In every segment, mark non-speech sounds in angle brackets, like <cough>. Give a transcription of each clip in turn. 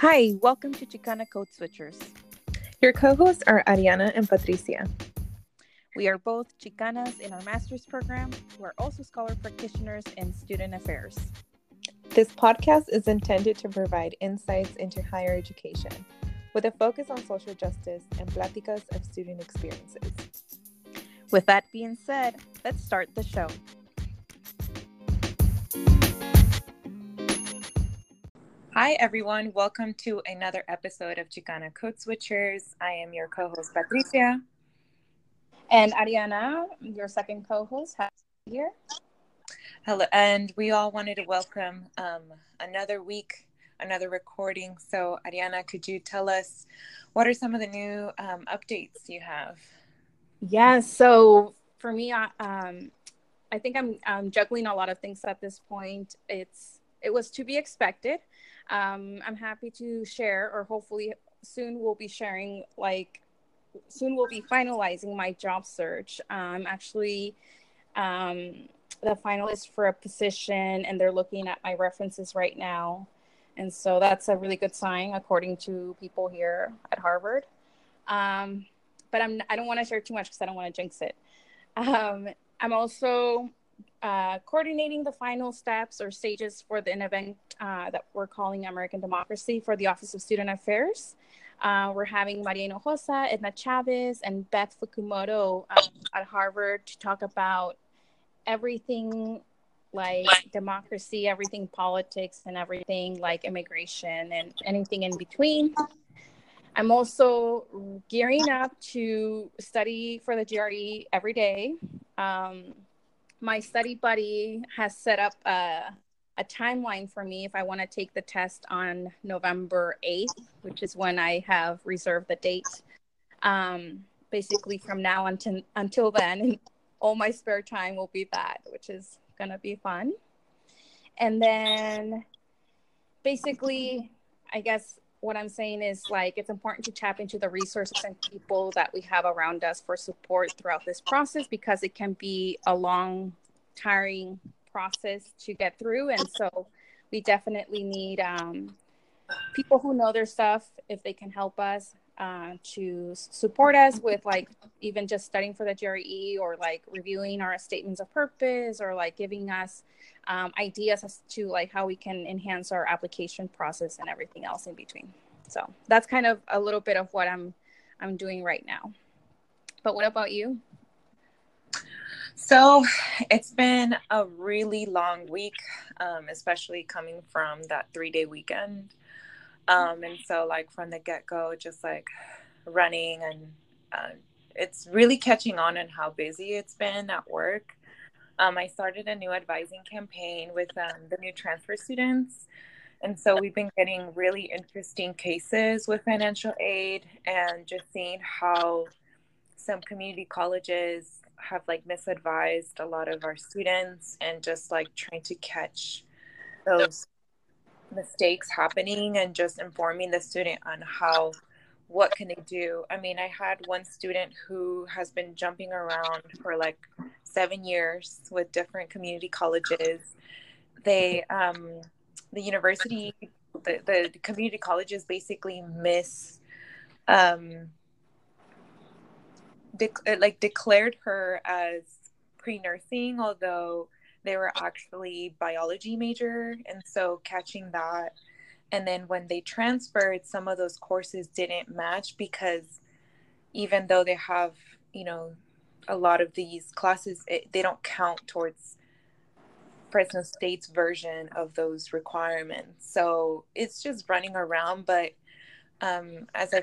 Hi, welcome to Chicana Code Switchers. Your co hosts are Ariana and Patricia. We are both Chicanas in our master's program. We're also scholar practitioners in student affairs. This podcast is intended to provide insights into higher education with a focus on social justice and pláticas of student experiences. With that being said, let's start the show. Hi, everyone. Welcome to another episode of Chicana Code Switchers. I am your co host, Patricia. And Ariana, your second co host, here. Hello. And we all wanted to welcome um, another week, another recording. So, Ariana, could you tell us what are some of the new um, updates you have? Yeah. So, for me, I, um, I think I'm, I'm juggling a lot of things at this point. It's it was to be expected um, I'm happy to share, or hopefully soon we'll be sharing, like, soon we'll be finalizing my job search. I'm actually um, the finalist for a position, and they're looking at my references right now. And so that's a really good sign, according to people here at Harvard. Um, but I'm, I don't want to share too much because I don't want to jinx it. Um, I'm also uh, coordinating the final steps or stages for the event uh, that we're calling American Democracy for the Office of Student Affairs. Uh, we're having Maria Hinojosa, Edna Chavez, and Beth Fukumoto um, at Harvard to talk about everything like democracy, everything politics, and everything like immigration and anything in between. I'm also gearing up to study for the GRE every day. Um, my study buddy has set up a, a timeline for me if I want to take the test on November 8th, which is when I have reserved the date. Um, basically, from now until, until then, <laughs> all my spare time will be that, which is going to be fun. And then basically, I guess what I'm saying is like it's important to tap into the resources and people that we have around us for support throughout this process because it can be a long, tiring process to get through. And so we definitely need um, people who know their stuff if they can help us uh, to support us with like even just studying for the GRE or like reviewing our statements of purpose or like giving us um, ideas as to like how we can enhance our application process and everything else in between. So that's kind of a little bit of what I'm I'm doing right now. But what about you? So it's been a really long week, um, especially coming from that three day weekend. Um, and so, like, from the get go, just like running, and uh, it's really catching on and how busy it's been at work. Um, I started a new advising campaign with um, the new transfer students. And so we've been getting really interesting cases with financial aid and just seeing how some community colleges have like misadvised a lot of our students and just like trying to catch those mistakes happening and just informing the student on how what can they do. I mean i had one student who has been jumping around for like seven years with different community colleges. They um the university the, the community colleges basically miss um like declared her as pre-nursing although they were actually biology major and so catching that and then when they transferred some of those courses didn't match because even though they have you know a lot of these classes it, they don't count towards fresno state's version of those requirements. So it's just running around but um, as i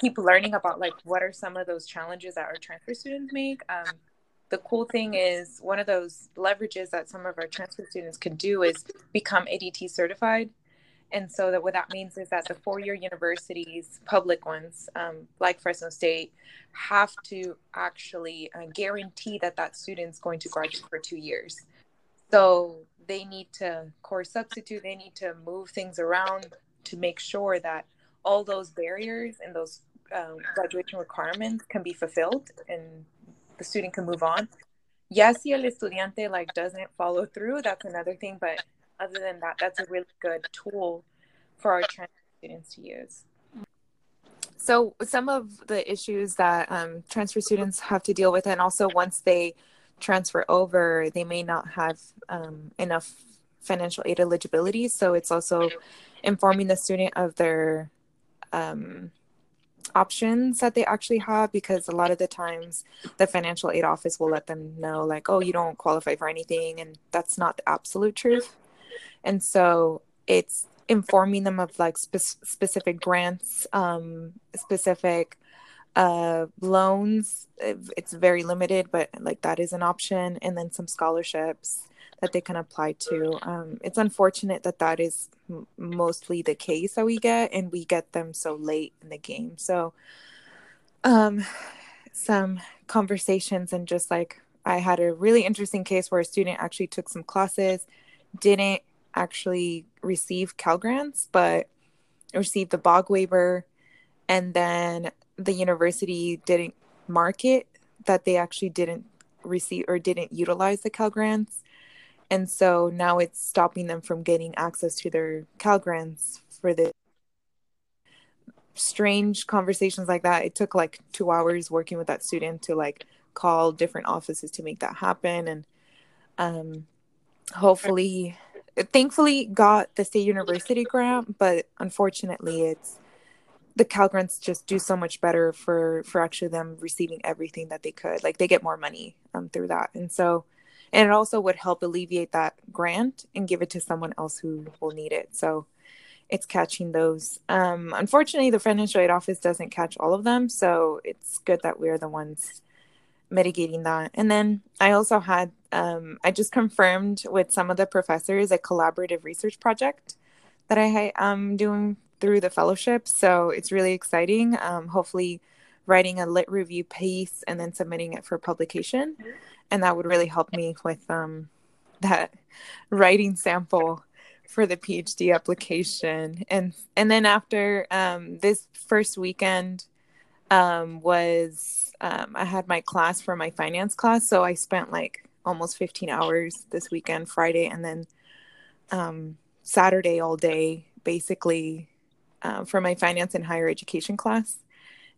keep learning about like what are some of those challenges that our transfer students make um, the cool thing is one of those leverages that some of our transfer students can do is become ADT certified. And so that what that means is that the four-year universities, public ones um, like Fresno State, have to actually uh, guarantee that that student's going to graduate for two years. So they need to course substitute. They need to move things around to make sure that all those barriers and those um, graduation requirements can be fulfilled and the student can move on. Yes, si el estudiante like doesn't follow through, that's another thing. But other than that, that's a really good tool for our transfer students to use. So, some of the issues that um, transfer students have to deal with, and also once they transfer over, they may not have um, enough financial aid eligibility. So, it's also informing the student of their um, options that they actually have because a lot of the times the financial aid office will let them know like oh you don't qualify for anything and that's not the absolute truth. And so it's informing them of like spe- specific grants um, specific uh, loans. It's very limited but like that is an option. And then some scholarships that they can apply to. Um, it's unfortunate that that is m- mostly the case that we get, and we get them so late in the game. So, um, some conversations and just like I had a really interesting case where a student actually took some classes, didn't actually receive Cal grants, but received the BOG waiver, and then the university didn't mark it that they actually didn't receive or didn't utilize the Cal grants and so now it's stopping them from getting access to their Cal grants for the strange conversations like that. It took like two hours working with that student to like call different offices to make that happen. And um, hopefully, thankfully, got the state university grant, but unfortunately, it's the Cal grants just do so much better for for actually them receiving everything that they could. Like they get more money um, through that, and so and it also would help alleviate that grant and give it to someone else who will need it. So it's catching those. Um, unfortunately the financial aid office doesn't catch all of them so it's good that we're the ones mitigating that. And then i also had um, i just confirmed with some of the professors a collaborative research project that i am doing through the fellowship. So it's really exciting. Um, hopefully writing a lit review piece and then submitting it for publication. And that would really help me with um, that writing sample for the PhD application. And and then after um, this first weekend um, was um, I had my class for my finance class, so I spent like almost 15 hours this weekend, Friday, and then um, Saturday all day, basically uh, for my finance and higher education class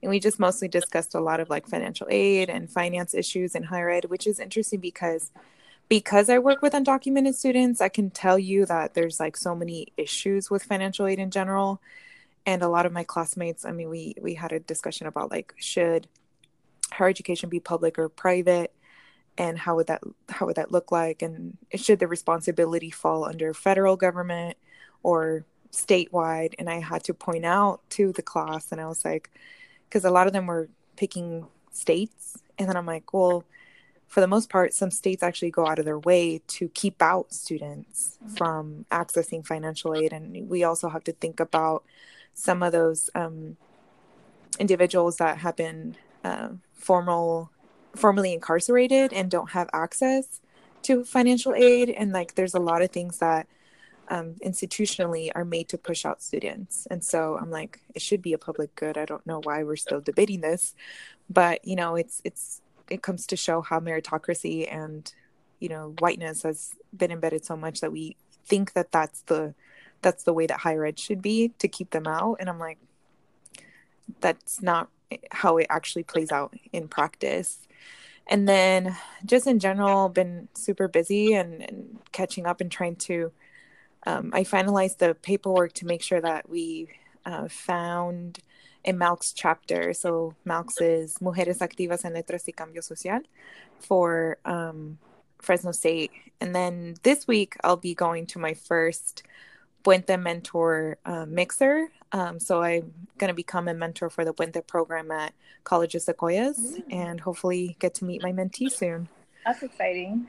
and we just mostly discussed a lot of like financial aid and finance issues in higher ed which is interesting because because i work with undocumented students i can tell you that there's like so many issues with financial aid in general. And a lot of my classmates i mean we we had a discussion about like should higher education be public or private? And how would that how would that look like? And should the responsibility fall under federal government or statewide? And i had to point out to the class and i was like because a lot of them were picking states. And then I'm like, well, for the most part, some states actually go out of their way to keep out students mm-hmm. from accessing financial aid. And we also have to think about some of those um, individuals that have been uh, formal, formally incarcerated and don't have access to financial aid. And like, there's a lot of things that um, institutionally are made to push out students. And so I'm like, it should be a public good. I don't know why we're still debating this, but you know, it's it's it comes to show how meritocracy and you know whiteness has been embedded so much that we think that that's the that's the way that higher ed should be to keep them out. And I'm like, that's not how it actually plays out in practice and then just in general been super busy and, and, catching up and trying to um, I finalized the paperwork to make sure that we uh, found a MALCS chapter. So MALCS is Mujeres Activas en Letras y Cambio Social for um, Fresno State. And then this week I'll be going to my first Puente Mentor uh, mixer. Um, so I'm going to become a mentor for the Puente program at College of Sequoias mm. and hopefully get to meet my mentee soon. That's exciting.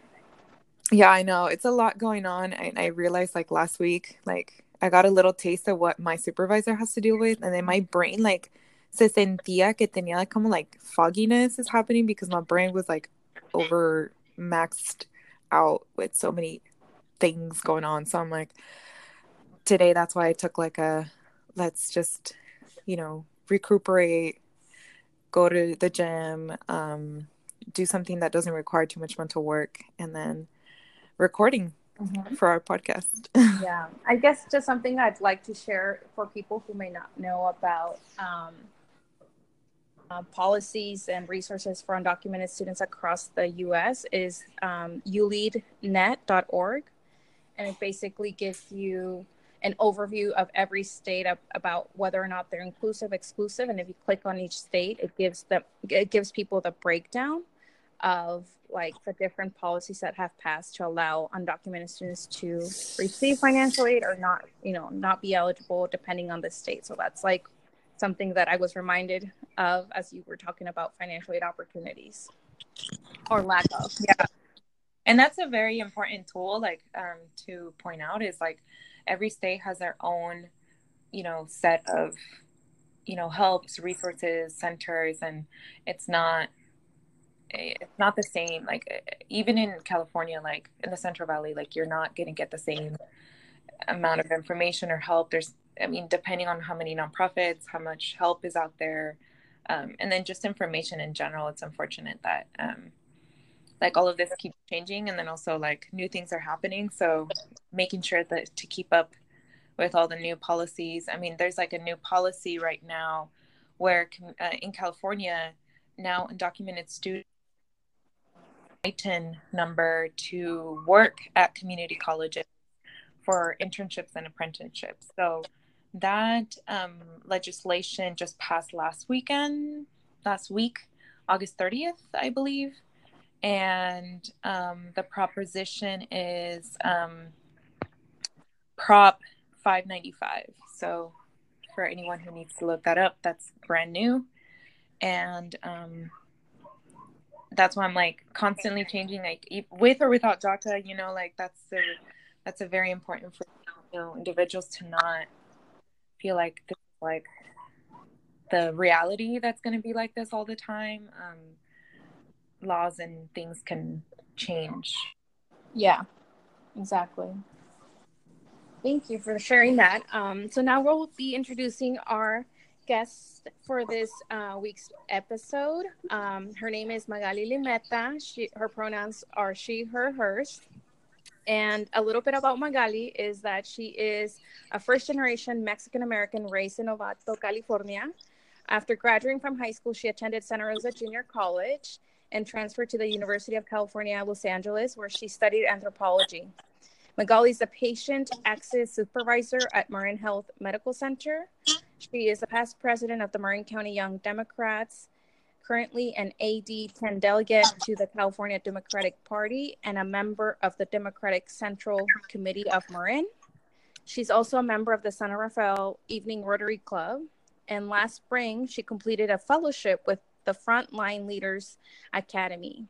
Yeah, I know. It's a lot going on. And I realized like last week, like I got a little taste of what my supervisor has to deal with. And then my brain like se sentía que tenía like como like fogginess is happening because my brain was like over maxed out with so many things going on. So I'm like, today that's why I took like a let's just, you know, recuperate, go to the gym, um, do something that doesn't require too much mental work, and then recording mm-hmm. for our podcast. <laughs> yeah, I guess just something I'd like to share for people who may not know about um, uh, policies and resources for undocumented students across the U.S. is um, uleadnet.org, and it basically gives you an overview of every state of, about whether or not they're inclusive, exclusive, and if you click on each state, it gives them it gives people the breakdown of like the different policies that have passed to allow undocumented students to receive financial aid or not, you know, not be eligible depending on the state. So that's like something that I was reminded of as you were talking about financial aid opportunities or lack of. Yeah. And that's a very important tool, like um, to point out is like every state has their own you know set of you know helps resources centers and it's not it's not the same like even in california like in the central valley like you're not going to get the same amount of information or help. There's i mean depending on how many nonprofits how much help is out there um, and then just information in general it's unfortunate that um, like all of this keeps changing and then also like new things are happening. So making sure that to keep up with all the new policies i mean there's like a new policy right now where uh, in california now undocumented students ITIN number to work at community colleges for internships and apprenticeships. So that um, legislation just passed last weekend last week august 30th i believe. And um, the proposition is um, Prop 595. So, for anyone who needs to look that up, that's brand new, and um, that's why I'm like constantly changing, like with or without DACA. You know, like that's a that's a very important for you know individuals to not feel like this like the reality that's going to be like this all the time. Um, laws and things can change. Yeah, exactly. Thank you for sharing that. Um, so now we'll be introducing our guest for this uh, week's episode. Um, her name is Magali Limeta. She, her pronouns are she, her, hers. And a little bit about Magali is that she is a first generation Mexican American raised in Novato, California. After graduating from high school, she attended Santa Rosa Junior College and transferred to the University of California, Los Angeles, where she studied anthropology. Magali is a patient access supervisor at Marin Health Medical Center. She is a past president of the Marin County Young Democrats, currently an AD 10 delegate to the California Democratic Party, and a member of the Democratic Central Committee of Marin. She's also a member of the San Rafael Evening Rotary Club. And last spring, she completed a fellowship with the Frontline Leaders Academy,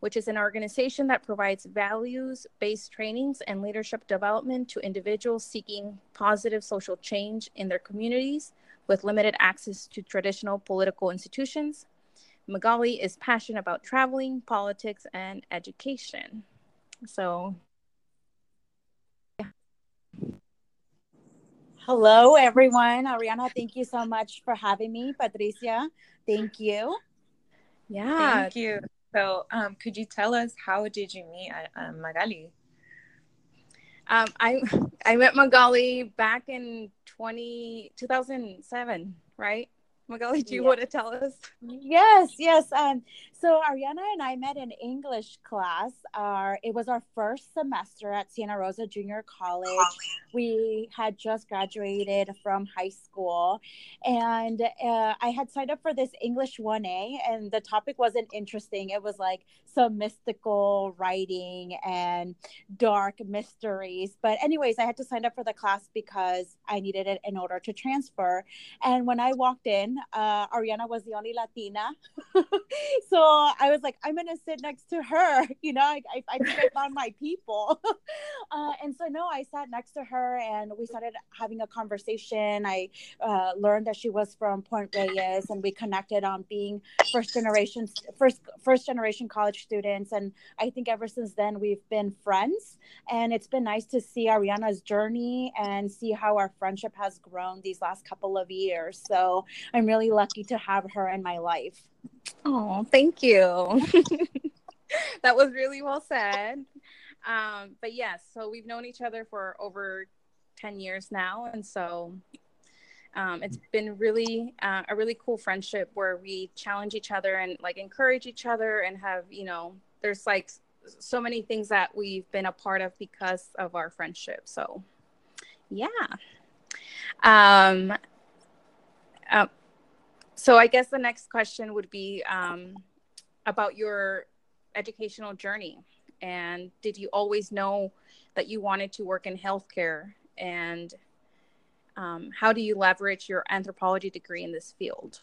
which is an organization that provides values based trainings and leadership development to individuals seeking positive social change in their communities with limited access to traditional political institutions. Magali is passionate about traveling, politics, and education. So, Hello, everyone. Ariana, thank you so much for having me. Patricia, Thank you. Yeah. Thank you. So, um, could you tell us how did you meet uh, Magali? Um, I I met Magali back in 20, 2007, right? Magali, do you yeah. want to tell us? Yes, yes. Um, so Ariana and I met in English class. Our it was our first semester at Santa Rosa Junior College. We had just graduated from high school, and uh, I had signed up for this English one A, and the topic wasn't interesting. It was like some mystical writing and dark mysteries. But anyways, I had to sign up for the class because I needed it in order to transfer. And when I walked in, uh, Ariana was the only Latina, <laughs> so I was like, I'm gonna sit next to her. <laughs> You know, I, I, I think I found my people. <laughs> uh, and so no, I sat next to her and we started having a conversation. I uh, learned that she was from Point Reyes, and we connected on being first generation first first generation college students. And I think ever since then we've been friends. And it's been nice to see Ariana's journey and see how our friendship has grown these last couple of years. So I'm really lucky to have her in my life. Oh, thank you. <laughs> that was really well said. Um, but yes, so we've known each other for over 10 years now. And so um, it's been really uh, a really cool friendship where we challenge each other and like encourage each other and have, you know, there's like so many things that we've been a part of because of our friendship. So, yeah. Um, uh, so I guess the next question would be um, about your educational journey. And did you always know that you wanted to work in healthcare? And um, how do you leverage your anthropology degree in this field?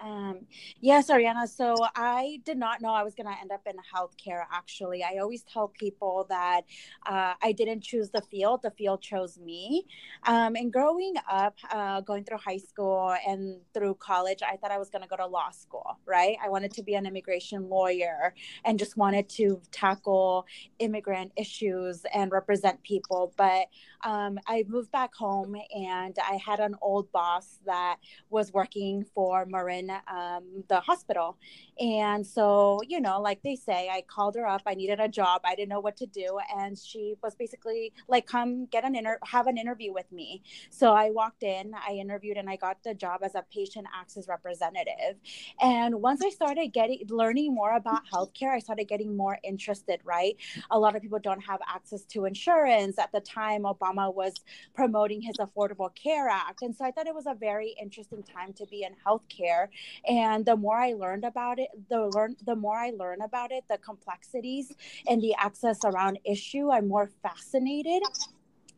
Um, yes, Ariana. So I did not know I was going to end up in healthcare. Actually, I always tell people that uh, I didn't choose the field; the field chose me. Um, and growing up, uh, going through high school and through college, I thought I was going to go to law school. Right? I wanted to be an immigration lawyer and just wanted to tackle immigrant issues and represent people. But um, I moved back home, and I had an old boss that was working for Marin um, the hospital. And so, you know, like they say, I called her up. I needed a job. I didn't know what to do. And she was basically like, come get an inter, have an interview with me. So I walked in, I interviewed, and I got the job as a patient access representative. And once I started getting, learning more about healthcare, I started getting more interested, right? A lot of people don't have access to insurance. At the time, Obama was promoting his Affordable Care Act. And so I thought it was a very interesting time to be in healthcare and the more i learned about it the learn the more i learn about it the complexities and the access around issue i'm more fascinated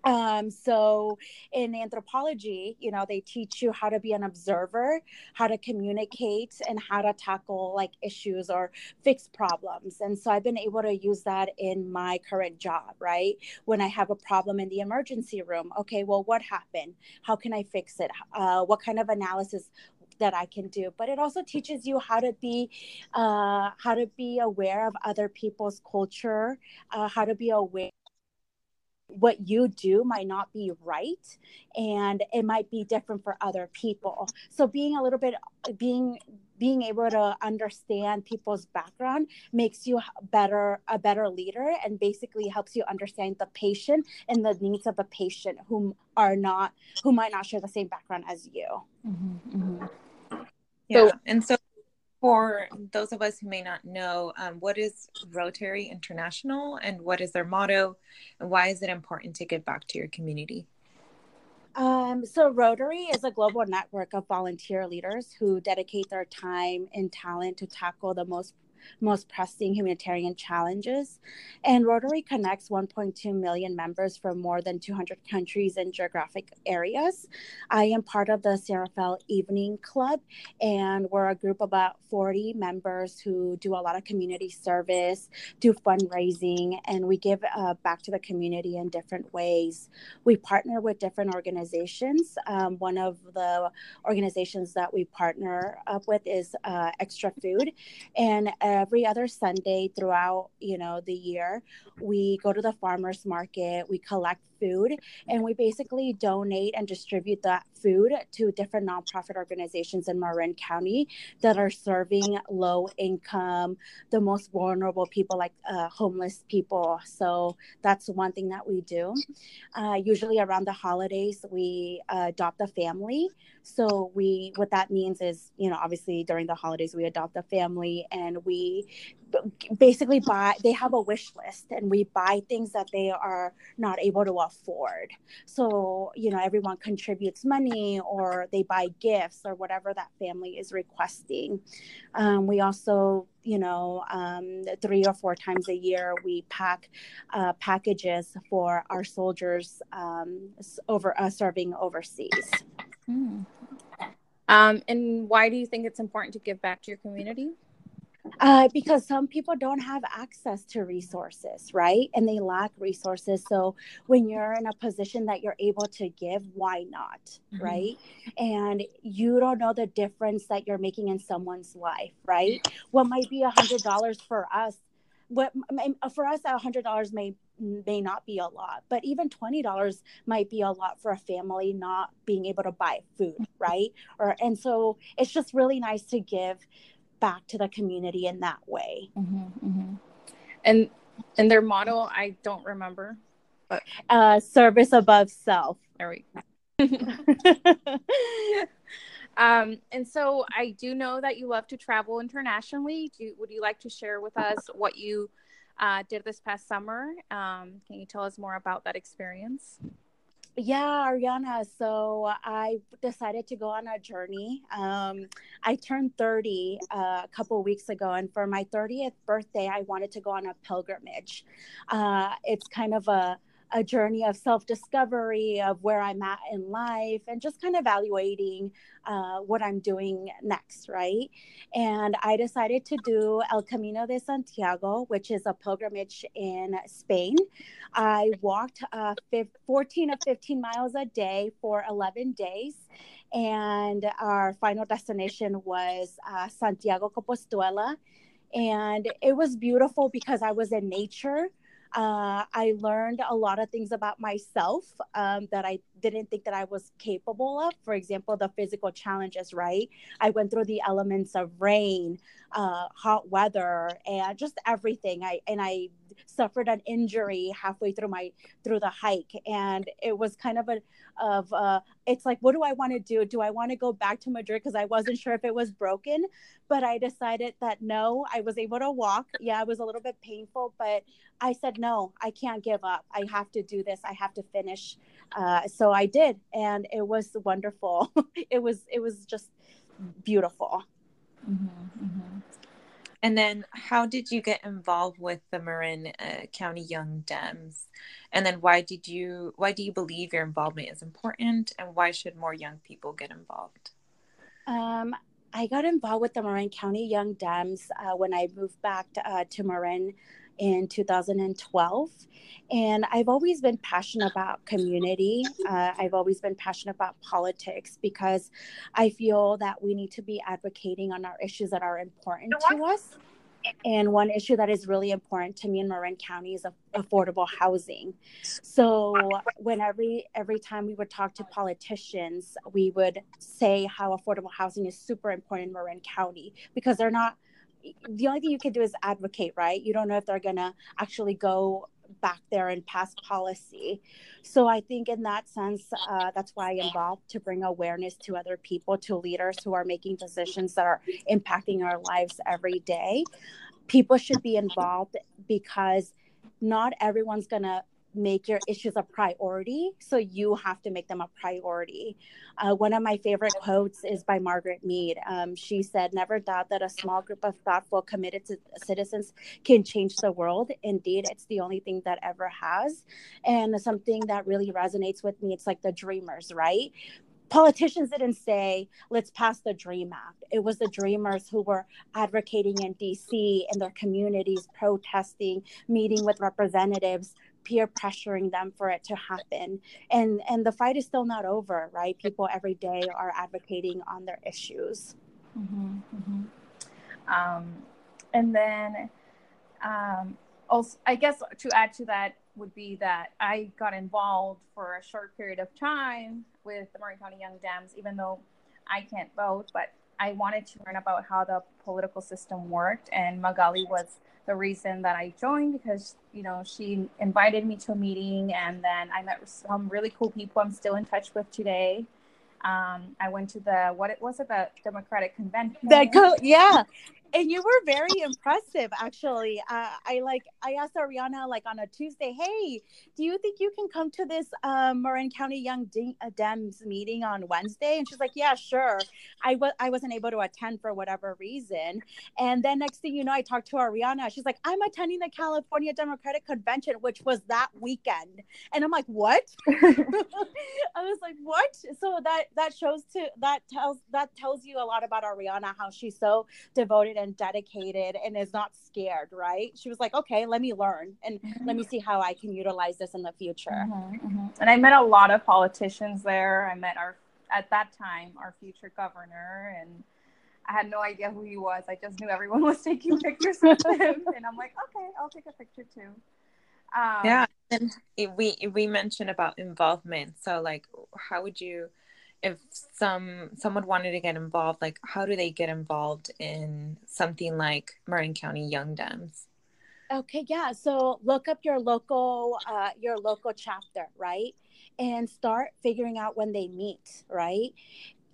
um, so in anthropology, you know, they teach you how to be an observer, how to communicate, and how to tackle like issues or fix problems. And so I've been able to use that in my current job, right? When I have a problem in the emergency room, okay, well, what happened? How can I fix it? Uh, what kind of analysis that I can do. But it also teaches you how to be, uh, how to be aware of other people's culture, uh, how to be aware what you do might not be right and it might be different for other people so being a little bit being being able to understand people's background makes you better a better leader and basically helps you understand the patient and the needs of the patient whom are not who might not share the same background as you mm-hmm, mm-hmm. Yeah. So, and so for those of us who may not know, um, what is Rotary International and what is their motto and why is it important to give back to your community? Um, so, Rotary is a global network of volunteer leaders who dedicate their time and talent to tackle the most most pressing humanitarian challenges. And Rotary connects 1.2 million members from more than 200 countries and geographic areas. I am part of the San Evening Club, and we're a group of about 40 members who do a lot of community service, do fundraising, and we give uh, back to the community in different ways. We partner with different organizations. Um, one of the organizations that we partner up with is uh, Extra Food, and every other Sunday throughout, you know, the year, we go to the farmers market, we collect food, and we basically donate and distribute that food to different nonprofit organizations in Marin County that are serving low income, the most vulnerable people like uh, homeless people. So that's one thing that we do. Uh, usually around the holidays, we uh, adopt a family. So we, what that means is, you know, obviously during the holidays, we adopt a family and we basically buy they have a wish list and we buy things that they are not able to afford so you know everyone contributes money or they buy gifts or whatever that family is requesting. Um, we also you know um, three or four times a year we pack uh, packages for our soldiers um, over uh, serving overseas. Mm. and why do you think it's important to give back to your community uh, because some people don't have access to resources, right? And they lack resources. So when you're in a position that you're able to give, why not, mm-hmm. right? And you don't know the difference that you're making in someone's life, right? What might be a hundred dollars for us, what for us, a hundred dollars may may not be a lot, but even twenty dollars might be a lot for a family not being able to buy food, right? Or and so it's just really nice to give back to the community in that way. Mm-hmm, mm-hmm. And And their motto, I don't remember. But uh, service above self. There we <laughs> um, and so I do know that you love to travel internationally. Do, would you like to share with us what you uh, did this past summer? Um, can you tell us more about that experience? Yeah, Ariana. So I decided to go on a journey. Um, I turned 30 uh, a couple weeks ago, and for my 30th birthday, I wanted to go on a pilgrimage. Uh, it's kind of a a journey of self discovery of where I'm at in life and just kind of evaluating uh, what I'm doing next, right? And I decided to do El Camino de Santiago, which is a pilgrimage in Spain. I walked uh, 14 to 15 miles a day for 11 days. And our final destination was uh, Santiago Compostela. And it was beautiful because I was in nature uh, I learned a lot of things about myself um, that I didn't think that I was capable of. For example, the physical challenges, right? I went through the elements of rain, uh, hot weather, and just everything. I and I suffered an injury halfway through my through the hike, and it was kind of a of uh, it's like, what do I want to do? Do I want to go back to Madrid because I wasn't sure if it was broken, but I decided that no, I was able to walk. Yeah, it was a little bit painful, but I said no, I can't give up. I have to do this. I have to finish. Uh, so I did, and it was wonderful. <laughs> it was it was just beautiful. Mm-hmm, mm-hmm. And then, how did you get involved with the Marin uh, County Young Dems? And then, why did you why do you believe your involvement is important, and why should more young people get involved? Um, I got involved with the Marin County Young Dems uh, when I moved back to, uh, to Marin in 2012. And I've always been passionate about community. Uh, I've always been passionate about politics because I feel that we need to be advocating on our issues that are important to us. And one issue that is really important to me in Marin County is affordable housing. So when every every time we would talk to politicians, we would say how affordable housing is super important in Marin County because they're not the only thing you can do is advocate, right? You don't know if they're going to actually go back there and pass policy. So I think in that sense, uh, that's why I involved to bring awareness to other people, to leaders who are making decisions that are impacting our lives every day. People should be involved because not everyone's going to make your issues a priority. So you have to make them a priority. Uh, one of my favorite quotes is by Margaret Mead. Um, she said, Never doubt that a small group of thoughtful, committed citizens can change the world. Indeed, it's the only thing that ever has. And something that really resonates with me, it's like the dreamers, right? politicians didn't say let's pass the dream act it was the dreamers who were advocating in dc in their communities protesting meeting with representatives peer pressuring them for it to happen. And and the fight is still not over right? People every day are advocating on their issues. Mm-hmm, mm-hmm. Um, and then um, also i guess to add to that would be that i got involved for a short period of time with the Marin County Young Dems, even though I can't vote, but I wanted to learn about how the political system worked. And Magali was the reason that I joined because you know she invited me to a meeting, and then I met some really cool people I'm still in touch with today. Um, I went to the what it was the Democratic Convention. The co- yeah, and you were very impressive actually. Uh, i like i asked ariana like on a tuesday hey do you think you can come to this um, marin county young D- uh, dems meeting on wednesday? And she's like yeah sure. I was i wasn't able to attend for whatever reason. And then next thing you know i talked to ariana. She's like i'm attending the california democratic convention which was that weekend. And i'm like what? <laughs> <laughs> I was like what? So that that shows to that tells that tells you a lot about ariana how she's so devoted and dedicated and is not scared, right? She was like, okay, let me learn and mm-hmm. let me see how I can utilize this in the future. Mm-hmm, mm-hmm. And I met a lot of politicians there. I met our, at that time, our future governor, and I had no idea who he was. I just knew everyone <laughs> was taking pictures of <laughs> him. And I'm like, okay, I'll take a picture too. Um, yeah. And we, we mentioned about involvement. So, like, how would you, if some someone wanted to get involved, like how do they get involved in something like Marin County Young Dems? Okay, yeah. So look up your local uh, your local chapter, right? And start figuring out when they meet, right?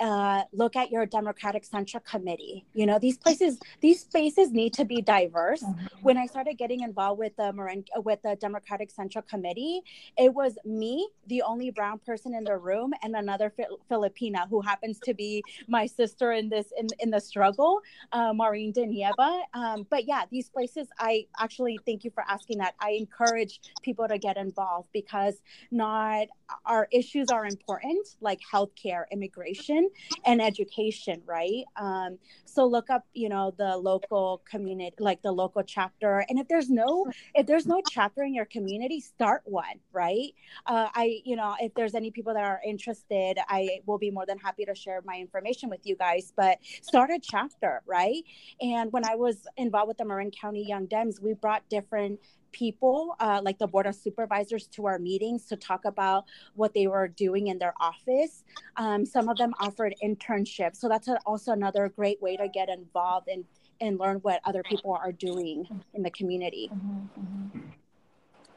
Uh, look at your Democratic Central Committee. You know, these places, these spaces need to be diverse. Mm-hmm. When I started getting involved with the Marin, with the Democratic Central Committee, it was me, the only brown person in the room, and another Filipina who happens to be my sister in this in, in the struggle, uh, Maureen Denieva. Um, but yeah, these places, I actually thank you for asking that. I encourage people to get involved because not our issues are important, like healthcare, immigration and education, right? Um, so look up, you know, the local community, like the local chapter. And if there's no, if there's no chapter in your community, start one, right? Uh, I, you know, if there's any people that are interested, I will be more than happy to share my information with you guys. But start a chapter, right? And when I was involved with the Marin County Young Dems, we brought different people, uh, like the board of supervisors, to our meetings to talk about what they were doing in their office. Um, some of them offered internships, so that's a, also another great way to get involved and and learn what other people are doing in the community. Mm-hmm, mm-hmm.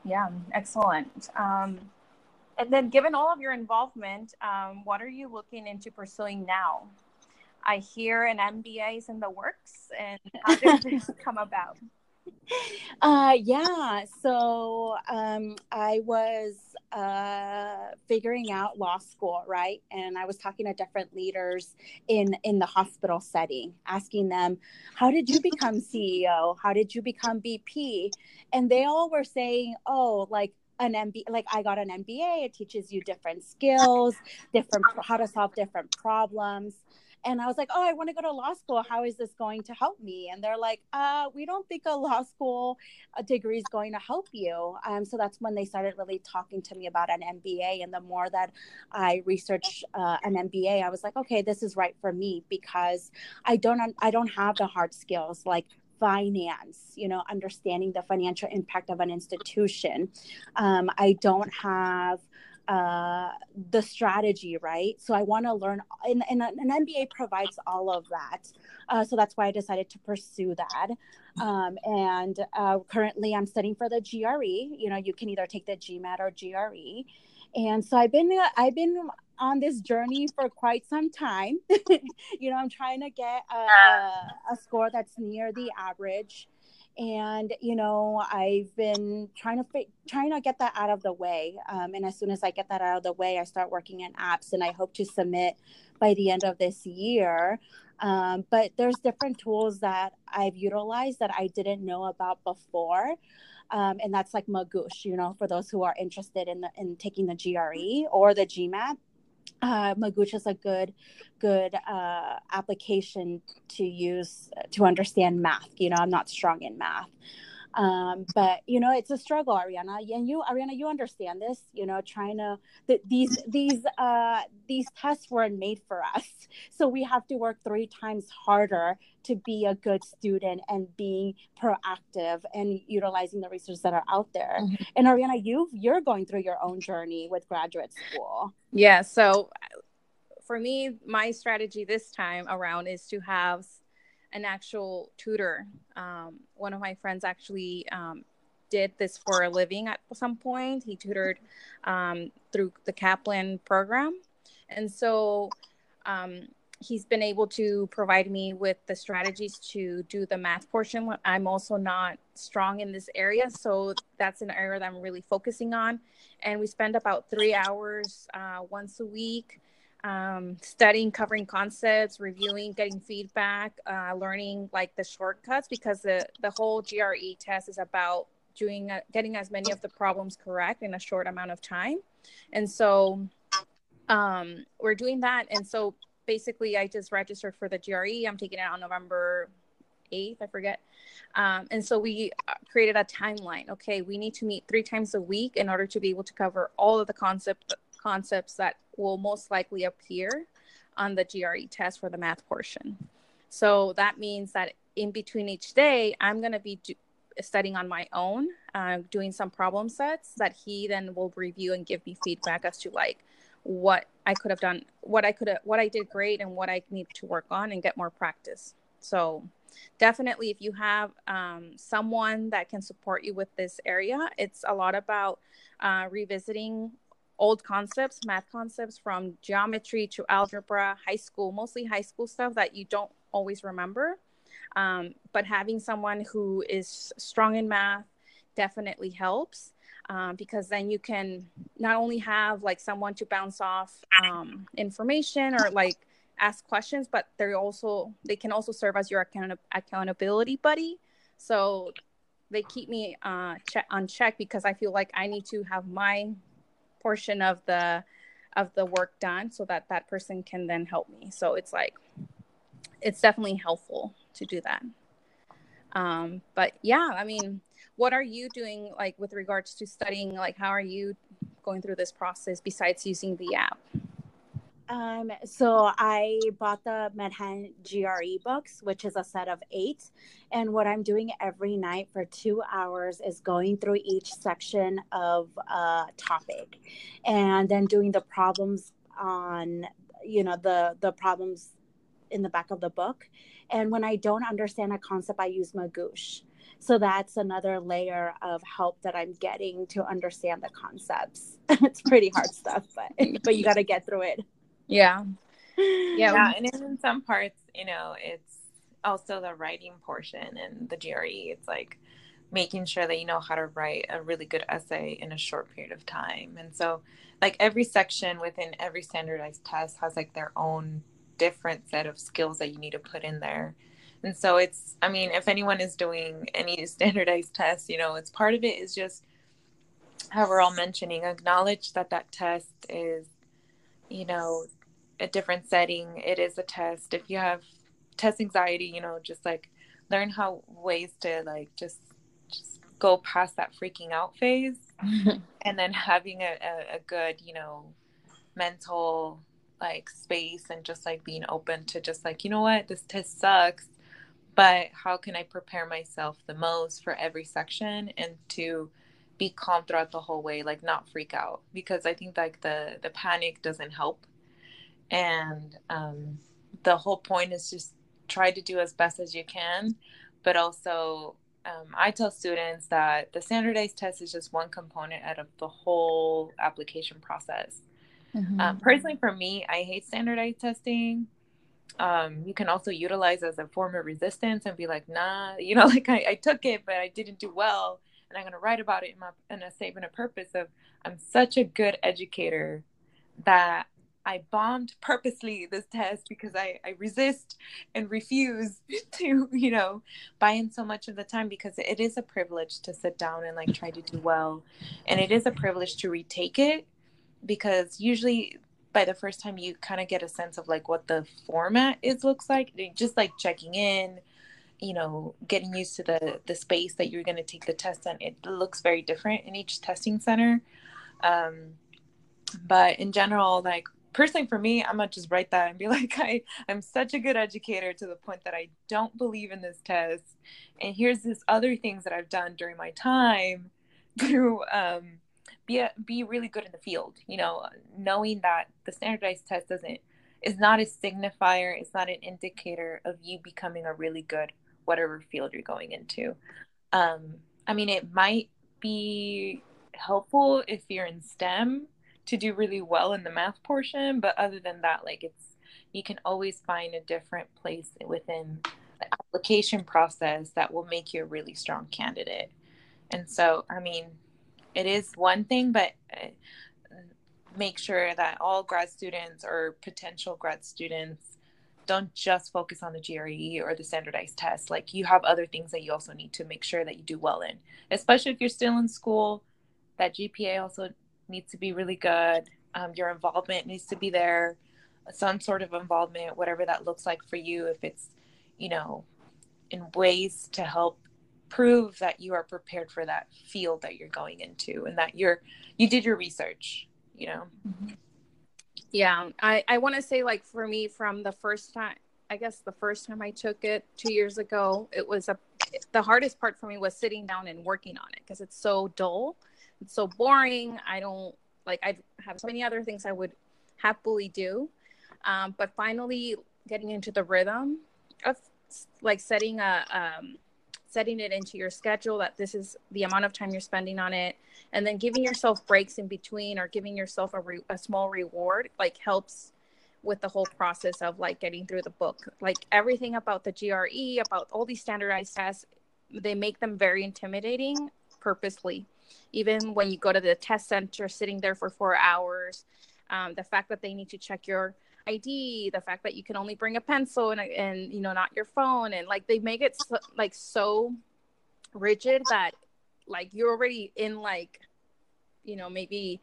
Yeah, excellent. Um, and then, given all of your involvement, um, what are you looking into pursuing now? I hear an MBA is in the works, and how did <laughs> this come about? Uh, yeah. So um, I was uh, figuring out law school, right? And I was talking to different leaders in in the hospital setting, asking them, "How did you become CEO? How did you become VP?" And they all were saying, "Oh, like." an MBA, like I got an MBA. It teaches you different skills, different how to solve different problems and I was like, "Oh, I want to go to law school. How is this going to help me?" And they're like, "Uh, we don't think a law school uh, degree is going to help you." Um, so that's when they started really talking to me about an MBA. And the more that I researched uh, an MBA, I was like, "Okay, this is right for me because I don't I don't have the hard skills like finance, you know, understanding the financial impact of an institution. Um, I don't have uh, the strategy, right? So I want to learn, and, and, an MBA provides all of that. Uh, so that's why I decided to pursue that. Um, and uh, currently, I'm studying for the GRE. You know, you can either take the GMAT or GRE. And so I've been I've been on this journey for quite some time. <laughs> you know, I'm trying to get a, a, a score that's near the average and you know i've been trying to trying to get that out of the way um, and as soon as i get that out of the way i start working in apps and i hope to submit by the end of this year. Um, but there's different tools that i've utilized that i didn't know about before um, and that's like magoosh you know for those who are interested in the, in taking the gre or the gmat uh, Magoosh is a good, good uh, application to use to understand math. You know, I'm not strong in math, um, but you know it's a struggle ariana. And you ariana you understand this you know trying to th- these these uh these tests weren't made for us. So we have to work three times harder to be a good student and being proactive and utilizing the resources that are out there. Mm-hmm. and ariana you you're going through your own journey with graduate school. Yeah so for me my strategy this time around is to have an actual tutor. Um, one of my friends actually um, did this for a living at some point. He tutored um, through the Kaplan program. And so um, he's been able to provide me with the strategies to do the math portion. I'm also not strong in this area. So that's an area that I'm really focusing on. And we spend about three hours uh, once a week um, studying, covering concepts, reviewing, getting feedback, uh, learning like the shortcuts because the, the whole GRE test is about doing uh, getting as many of the problems correct in a short amount of time. And so um, we're doing that. And so basically, I just registered for the GRE. I'm taking it on November 8th, I forget. Um, and so we uh, created a timeline. Okay, we need to meet three times a week in order to be able to cover all of the concept concepts that will most likely appear on the GRE test for the math portion. So that means that in between each day, I'm going to be do- studying on my own, uh, doing some problem sets that he then will review and give me feedback as to like what I could have done, what I could what I did great, and what I need to work on and get more practice. So definitely if you have um, someone that can support you with this area, it's a lot about uh, revisiting old concepts, math concepts from geometry to algebra, high school, mostly high school stuff that you don't always remember. Um, but having someone who is strong in math definitely helps um, because then you can not only have like someone to bounce off um, information or like ask questions, but they're also they can also serve as your account- accountability buddy. So they keep me uh, check on check because I feel like I need to have my portion of the of the work done so that that person can then help me. So it's like it's definitely helpful to do that. Um, but yeah, I mean, what are you doing like with regards to studying? Like, how are you going through this process besides using the app? Um, so I bought the Manhattan GRE books, which is a set of eight. And what I'm doing every night for two hours is going through each section of a topic and then doing the problems on, you know, the, the problems in the back of the book. And when I don't understand a concept, I use Magoosh. So that's another layer of help that I'm getting to understand the concepts. <laughs> it's pretty hard stuff, but but you got to get through it. Yeah. Yeah. yeah. And in some parts, you know, it's also the writing portion and the GRE. It's like making sure that you know how to write a really good essay in a short period of time. And so, like, every section within every standardized test has like their own different set of skills that you need to put in there. And so, it's, I mean, if anyone is doing any <laughs> standardized tests, you know, it's part of it is just how we're all mentioning, acknowledge that that test is you know, a different setting, it is a test. If you have test anxiety, you know, just like learn how ways to like just just go past that freaking out phase. <laughs> And then having a, a, a good, you know, mental like space and just like being open to just like, you know what, this test sucks, but how can I prepare myself the most for every section and to be calm throughout the whole way like not freak out? Because i think like the the panic doesn't help and um the whole point is just try to do as best as you can. But also um, i tell students that the standardized test is just one component out of the whole application process. Mm-hmm. um, personally for me i hate standardized testing. Um, you can also utilize as a form of resistance and be like nah <laughs> you know like I, I took it but i didn't do well and I'm going to write about it in my in a statement of purpose of I'm such a good educator that I bombed purposely this test because I, I resist and refuse <laughs> to, you know, buy in so much of the time because it is a privilege to sit down and like try to do well. And it is a privilege to retake it because usually by the first time you kind of get a sense of like what the format is looks like, just like checking in, you know getting used to the the space that you're going to take the test in. It looks very different in each testing center. Um but in general like personally for me i'm gonna just write that and be <laughs> like i i'm such a good educator to the point that i don't believe in this test and here's this other things that i've done during my time <laughs> to um be a, be really good in the field you know knowing that the standardized test doesn't is not a signifier it's not an indicator of you becoming a really good whatever field you're going into. Um, I mean, it might be helpful if you're in STEM to do really well in the math portion, but other than that, like it's you can always find a different place within the application process that will make you a really strong candidate. And so, I mean, it is one thing, but uh, make sure that all grad students or potential grad students don't just focus on the GRE or the standardized test. Like you have other things that you also need to make sure that you do well in, especially if you're still in school. That GPA also needs to be really good. Um, your involvement needs to be there, some sort of involvement, whatever that looks like for you. If it's, you know, in ways to help prove that you are prepared for that field that you're going into and that you're you did your research. You know. Mm-hmm yeah i i want to say like for me from the first time i guess the first time i took it two years ago it was a the hardest part for me was sitting down and working on it because it's so dull so boring. I don't like i have so many other things i would happily do. Um, but finally getting into the rhythm of like setting a um, setting it into your schedule that this is the amount of time you're spending on it and then giving yourself breaks in between or giving yourself a, re- a small reward like helps with the whole process of like getting through the book. Like everything about the gre about all these standardized tests they make them very intimidating purposely even when you go to the test center sitting there for four hours um, the fact that they need to check your ID, the fact that you can only bring a pencil and, and you know not your phone, and like they make it so, like so rigid that like you're already in like you know maybe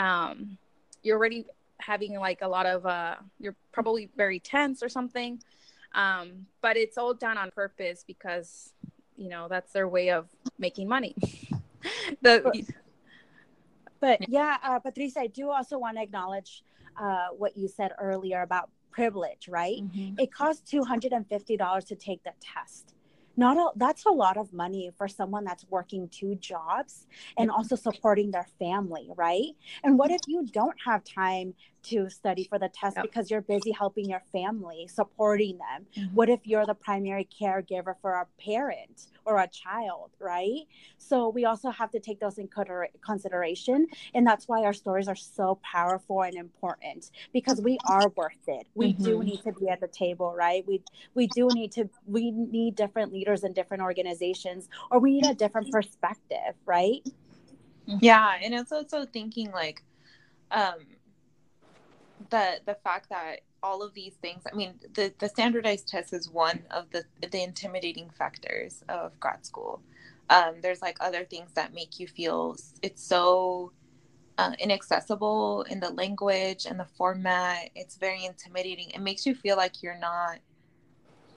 um you're already having like a lot of uh you're probably very tense or something um but it's all done on purpose because you know that's their way of making money <laughs> <laughs> the but yeah uh, patricia i do also want to acknowledge uh, what you said earlier about privilege, right? Mm-hmm. It costs $250 to take the test. Not a, that's a lot of money for someone that's working two jobs and also supporting their family, right? And what if you don't have time to study for the test yep. because you're busy helping your family, supporting them? Mm-hmm. What if you're the primary caregiver for a parent or a child, right? So we also have to take those in consideration. And that's why our stories are so powerful and important because we are worth it. We mm-hmm. do need to be at the table, right? We we do need to we need different leaders in different organizations or we need a different perspective, right? Yeah, and it's also thinking like um the the fact that all of these things i mean the the standardized test is one of the the intimidating factors of grad school. Um, there's like other things that make you feel it's so uh, inaccessible in the language and the format. It's very intimidating. It makes you feel like you're not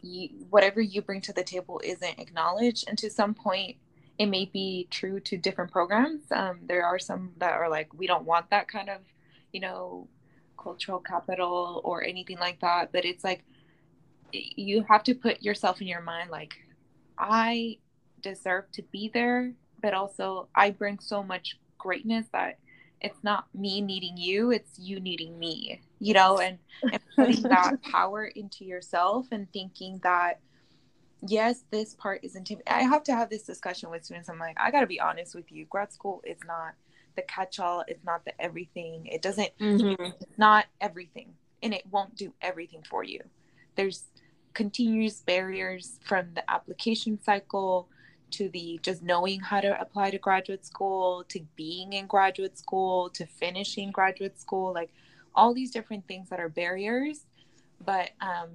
you, whatever you bring to the table isn't acknowledged. And to some point it may be true to different programs. Um, there are some that are like we don't want that kind of you know cultural capital or anything like that but it's like you have to put yourself in your mind like i deserve to be there but also i bring so much greatness that it's not me needing you it's you needing me you know? And, and putting <laughs> that power into yourself and thinking that yes this part is intimidating i have to have this discussion with students. I'm like i got to be honest with you. Grad school is not the catch-all it's not the everything it doesn't mm-hmm. it's not everything and it won't do everything for you there's continuous barriers from the application cycle to the just knowing how to apply to graduate school to being in graduate school to finishing graduate school like all these different things that are barriers but um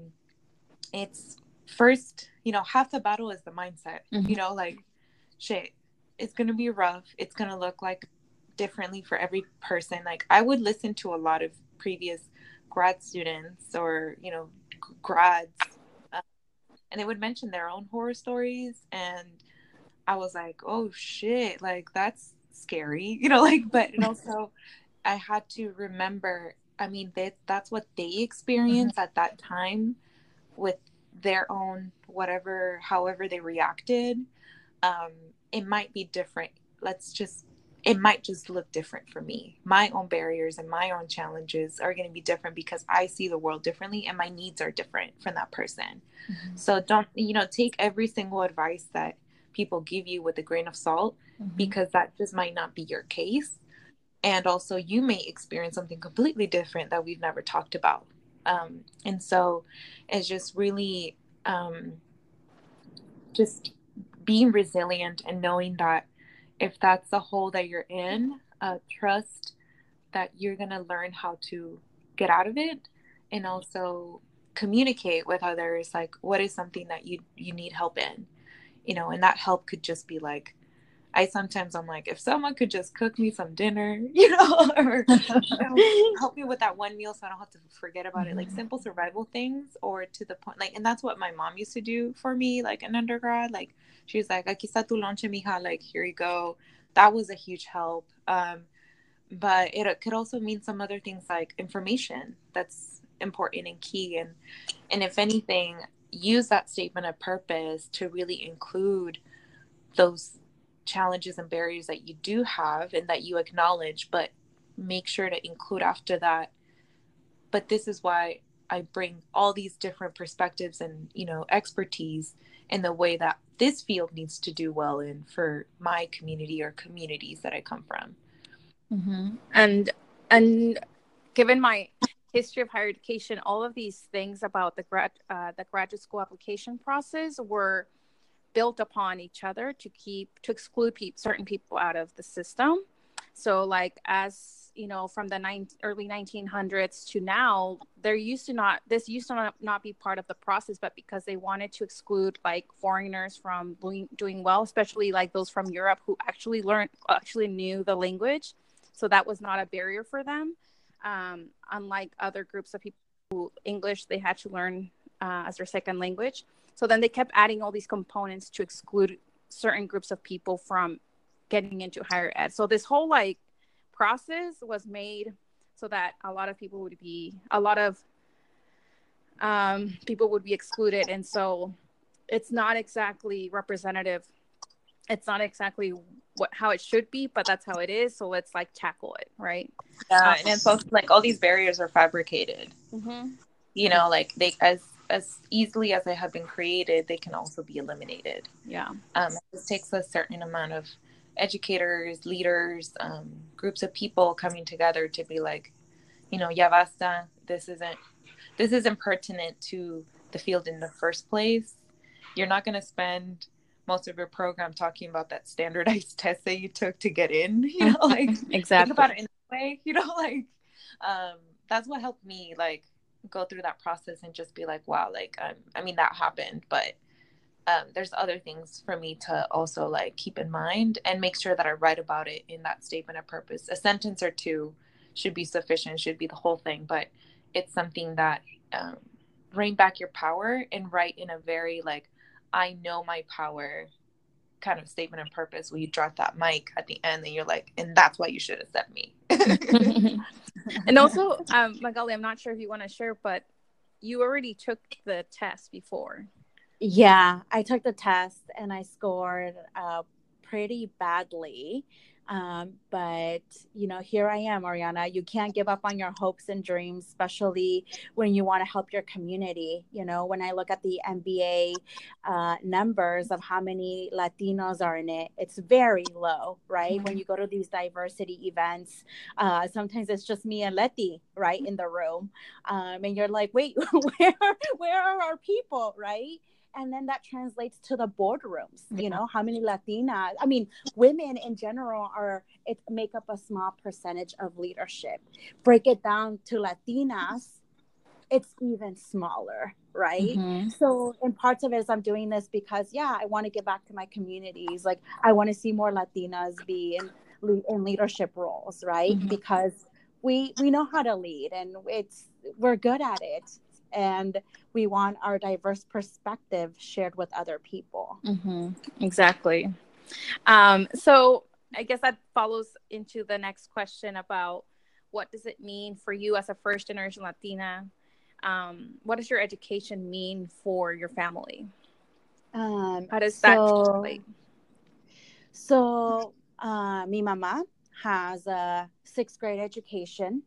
it's first you know half the battle is the mindset mm-hmm. you know like shit it's gonna be rough it's gonna look like differently for every person. Like I would listen to a lot of previous grad students or you know grads, uh, and they would mention their own horror stories, and I was like, oh shit, like that's scary, <laughs> you know, like. But also, I had to remember. I mean, that that's what they experienced mm-hmm. at that time with their own whatever, however they reacted. Um, it might be different. Let's just it might just look different for me. My own barriers and my own challenges are going to be different because I see the world differently and my needs are different from that person. Mm-hmm. So don't, you know, take every single advice that people give you with a grain of salt mm-hmm. because that just might not be your case. And also, you may experience something completely different that we've never talked about. Um, and so it's just really um, just being resilient and knowing that if that's the hole that you're in, uh, trust that you're going to learn how to get out of it and also communicate with others like what is something that you you need help in? You know and that help could just be like i sometimes i'm like if someone could just cook me some dinner <laughs> you know or you know, <laughs> help me with that one meal so i don't have to forget about it like mm-hmm. simple survival things or to the point like and that's what my mom used to do for me like in undergrad like she was like, aquí está tu lonche, mija. Like, here you go. That was a huge help. Um, but it could also mean some other things like information that's important and key. And, and if anything, use that statement of purpose to really include those challenges and barriers that you do have and that you acknowledge, but make sure to include after that. But this is why I bring all these different perspectives and, you know, expertise in the way that this field needs to do well in for my community or communities that I come from. Mm-hmm. And and given my history of higher education, all of these things about the grad uh, the graduate school application process were built upon each other to keep to exclude pe- certain people out of the system. So, like as you know, from the nine, early 1900s to now, there used to not this used to not, not be part of the process, but because they wanted to exclude like foreigners from doing, doing well, especially like those from Europe who actually learned actually knew the language, so that was not a barrier for them. Um, unlike other groups of people who English they had to learn uh, as their second language. So then they kept adding all these components to exclude certain groups of people from getting into higher ed. So this whole like process was made so that a lot of people would be a lot of um, people would be excluded, and so it's not exactly representative. It's not exactly what how it should be, but that's how it is. So let's like tackle it, right? Yeah, uh, and it's also like all these barriers are fabricated. Mm-hmm. You know, like they as as easily as they have been created, they can also be eliminated. Yeah. Um, it takes a certain amount of educators, leaders, um, groups of people coming together to be like, you know, ya basta. This isn't this isn't pertinent to the field in the first place. You're not going to spend most of your program talking about that standardized <laughs> test that you took to get in. <laughs> You know, like exactly think about it in that way. You know, <laughs> like um, that's what helped me like go through that process and just be like, wow, like um, I mean that happened, but um, there's other things for me to also like keep in mind and make sure that I write about it in that statement of purpose. A sentence or two should be sufficient, should be the whole thing, but it's something that um, rein back your power and write in a very like I know my power kind of statement of purpose where you drop that mic at the end and you're like, and that's why you should accept me. <laughs> <laughs> <laughs> and also, <laughs> um, Magali, I'm not sure if you want to share, but you already took the test before. Yeah, I took the test and I scored uh, pretty badly. Um, but you know, here I am, Ariana. You can't give up on your hopes and dreams, especially when you want to help your community. You know, when I look at the MBA uh, numbers of how many Latinos are in it, it's very low, right? Mm-hmm. When you go to these diversity events, uh, sometimes it's just me and Letty, right, in the room, um, and you're like, wait, <laughs> where, where are our people, right? And then that translates to the boardrooms you know how many latinas i mean women in general are it make up a small percentage of leadership. Break it down to latinas it's even smaller right? Mm-hmm. so in parts of it is i'm doing this because yeah i want to get back to my communities like i want to see more latinas be in in leadership roles right? Mm-hmm. because we we know how to lead and it's we're good at it and we want our diverse perspective shared with other people. Mm-hmm. Exactly. Um, so I guess that follows into the next question about what does it mean for you as a first generation Latina? Um, what does your education mean for your family? Um, How does that so, translate? So, uh, mi mama has a sixth grade education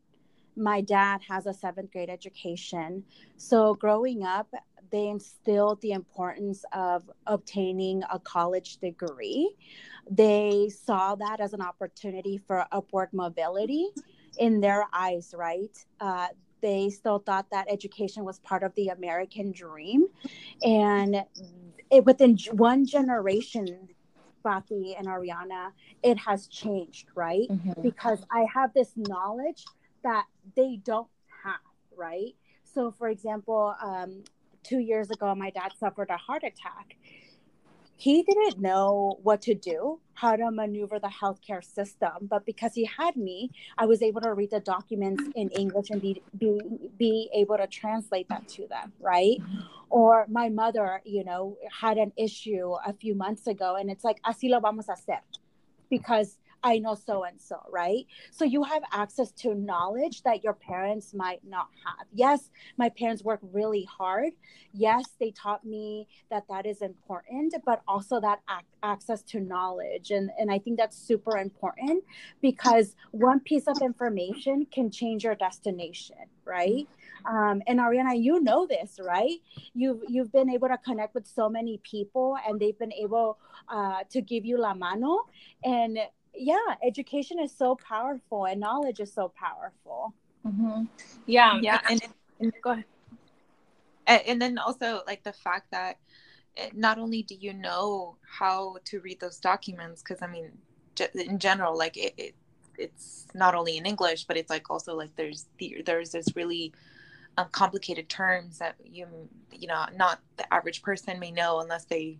my dad has a seventh grade education. So growing up, they instilled the importance of obtaining a college degree. They saw that as an opportunity for upward mobility in their eyes, right? Uh, they still thought that education was part of the American dream. And it, within one generation, Patty and Ariana, it has changed, right? Mm-hmm. Because I have this knowledge that they don't have, right? So, for example, um, two years ago, my dad suffered a heart attack. He didn't know what to do, how to maneuver the healthcare system, but because he had me, I was able to read the documents in English and be be, be able to translate that to them, right? Or my mother, you know, had an issue a few months ago, and it's like, así lo vamos a hacer, because I know so and so, right? So you have access to knowledge that your parents might not have. Yes, my parents work really hard. Yes, they taught me that that is important, but also that ac- access to knowledge. And, and I think that's super important because one piece of information can change your destination, right? Um, and Ariana, you know this, right? You've you've been able to connect with so many people, and they've been able uh, to give you la mano. And yeah, education is so powerful, and knowledge is so powerful. Mm-hmm. Yeah, yeah, and, and go ahead. And then also like the fact that eh, not only do you know how to read those documents, because I mean, in general, like it, it it's not only in English, but it's like also like there's the, there's this really um, complicated terms that you you know not the average person may know unless they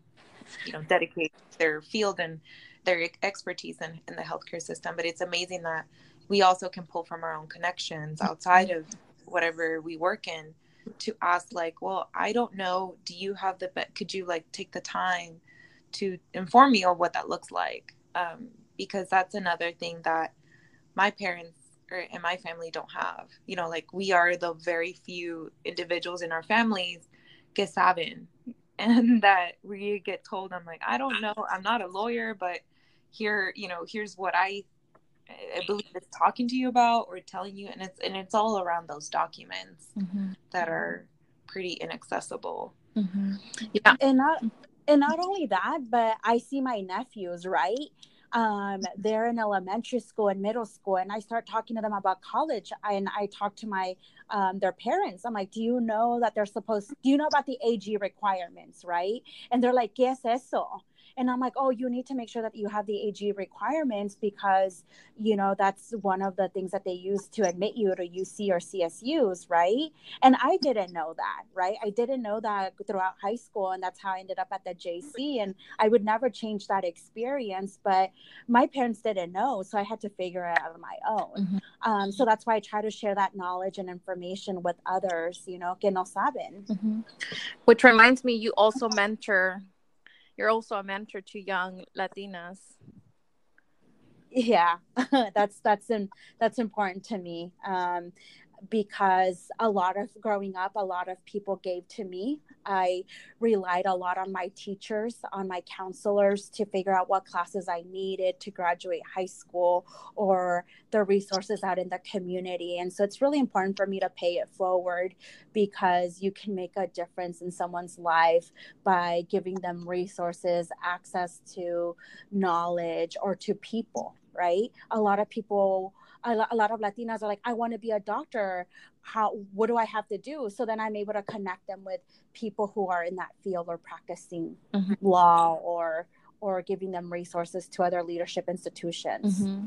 you know dedicate their field and their expertise in, in the healthcare system. But it's amazing that we also can pull from our own connections outside of whatever we work in to ask like well i don't know do you have the could you like take the time to inform me of what that looks like um, because that's another thing that my parents or and my family don't have. You know, like we are the very few individuals in our families que saben, <laughs> and that we get told, I'm like, I don't know, I'm not a lawyer, but here, you know, here's what I I believe it's talking to you about or telling you, and it's and it's all around those documents mm-hmm. that are pretty inaccessible. Mm-hmm. Yeah, and not and not only that, but I see my nephews right um, they're in elementary school and middle school and i start talking to them about college and i talk to my um, their parents i'm like do you know that they're supposed do you know about the ag requirements right and they're like yes eso and i'm like oh you need to make sure that you have the ag requirements because you know that's one of the things that they use to admit you to uc or csus right and i didn't know that right i didn't know that throughout high school and that's how i ended up at the jc and i would never change that experience but my parents didn't know so i had to figure it out on my own mm-hmm. um, so that's why i try to share that knowledge and information with others you know que no saben mm-hmm. which reminds me you also mentor you're also a mentor to young Latinas. Yeah, <laughs> that's that's in, that's important to me. Um, because a lot of growing up, a lot of people gave to me. I relied a lot on my teachers, on my counselors to figure out what classes I needed to graduate high school or the resources out in the community. And so it's really important for me to pay it forward because you can make a difference in someone's life by giving them resources, access to knowledge, or to people, right? A lot of people a, lot of Latinas are like, I want to be a doctor. How, what do I have to do? So then I'm able to connect them with people who are in that field or practicing mm-hmm. law or or giving them resources to other leadership institutions. Mm-hmm.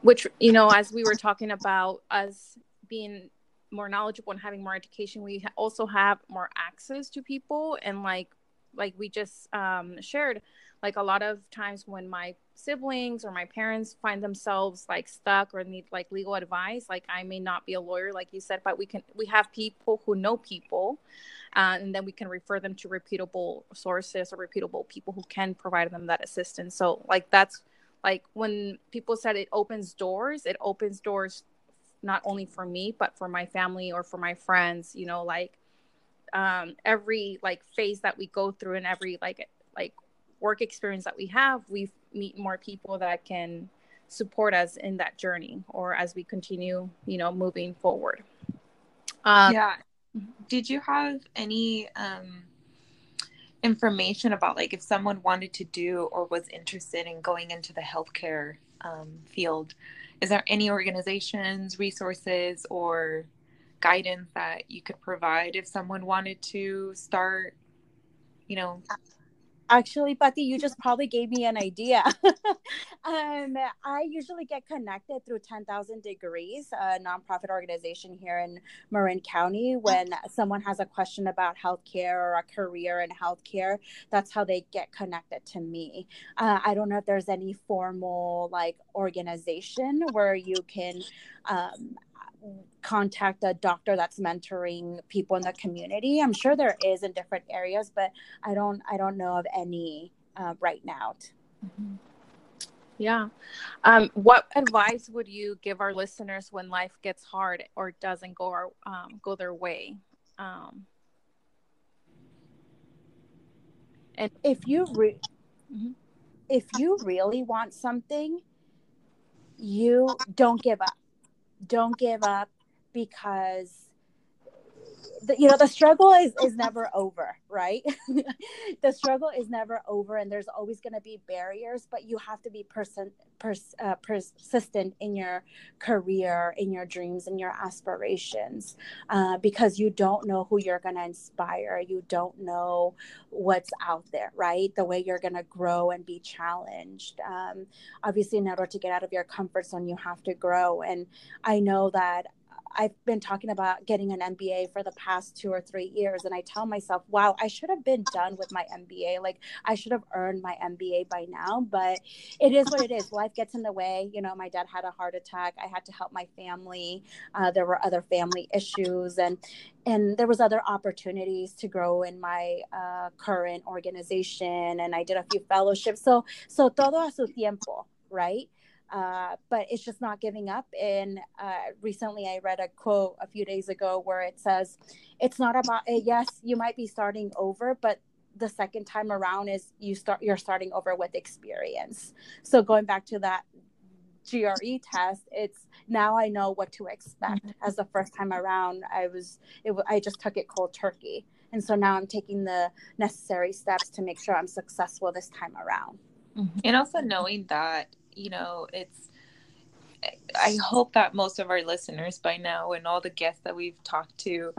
Which, you know, as we were talking about us being more knowledgeable and having more education, we also have more access to people. And like, like we just um, shared, like a lot of times when my siblings or my parents find themselves like stuck or need like legal advice like i may not be a lawyer like you said but we can we have people who know people uh, and then we can refer them to reputable sources or reputable people who can provide them that assistance. So like that's like when people said it opens doors it opens doors not only for me but for my family or for my friends you know like um every like phase that we go through and every like like work experience that we have, we meet more people that can support us in that journey or as we continue, you know, moving forward. Um, yeah. Did you have any um, information about like if someone wanted to do or was interested in going into the healthcare um, field? Is there any organizations, resources, or guidance that you could provide if someone wanted to start, you know, Actually, Patty, you just probably gave me an idea. <laughs> um, I usually get connected through 10,000 Degrees, a nonprofit organization here in Marin County. When someone has a question about healthcare or a career in healthcare, that's how they get connected to me. Uh, I don't know if there's any formal like organization where you can um, contact a doctor that's mentoring people in the community. I'm sure there is in different areas but i don't i don't know of any uh, right now. Mm-hmm. yeah. Um, what advice would you give our listeners when life gets hard or doesn't go our, um, go their way? Um, and if you re- mm-hmm. if you really want something you don't give up don't give up because the, you know the struggle is is never over right? <laughs> The struggle is never over and there's always going to be barriers but you have to be person pers, uh, persistent in your career in your dreams and your aspirations uh, because you don't know who you're going to inspire. You don't know what's out there right? The way you're going to grow and be challenged. Um, obviously in order to get out of your comfort zone you have to grow and i know that I've been talking about getting an MBA for the past two or three years. And I tell myself, wow, I should have been done with my MBA. Like, I should have earned my MBA by now. But it is what it is. Life gets in the way. You know, my dad had a heart attack. I had to help my family. Uh, there were other family issues. And, and there was other opportunities to grow in my uh, current organization and i did a few fellowships so so todo a su tiempo right uh, but it's just not giving up. And uh, recently, I read a quote a few days ago where it says, "It's not about yes, you might be starting over, but the second time around is you start you're starting over with experience." So going back to that GRE test, it's now I know what to expect. Mm-hmm. As the first time around, I was it, I just took it cold turkey, and so now I'm taking the necessary steps to make sure I'm successful this time around. Mm-hmm. And also knowing that you know, it's I hope that most of our listeners by now and all the guests that we've talked to,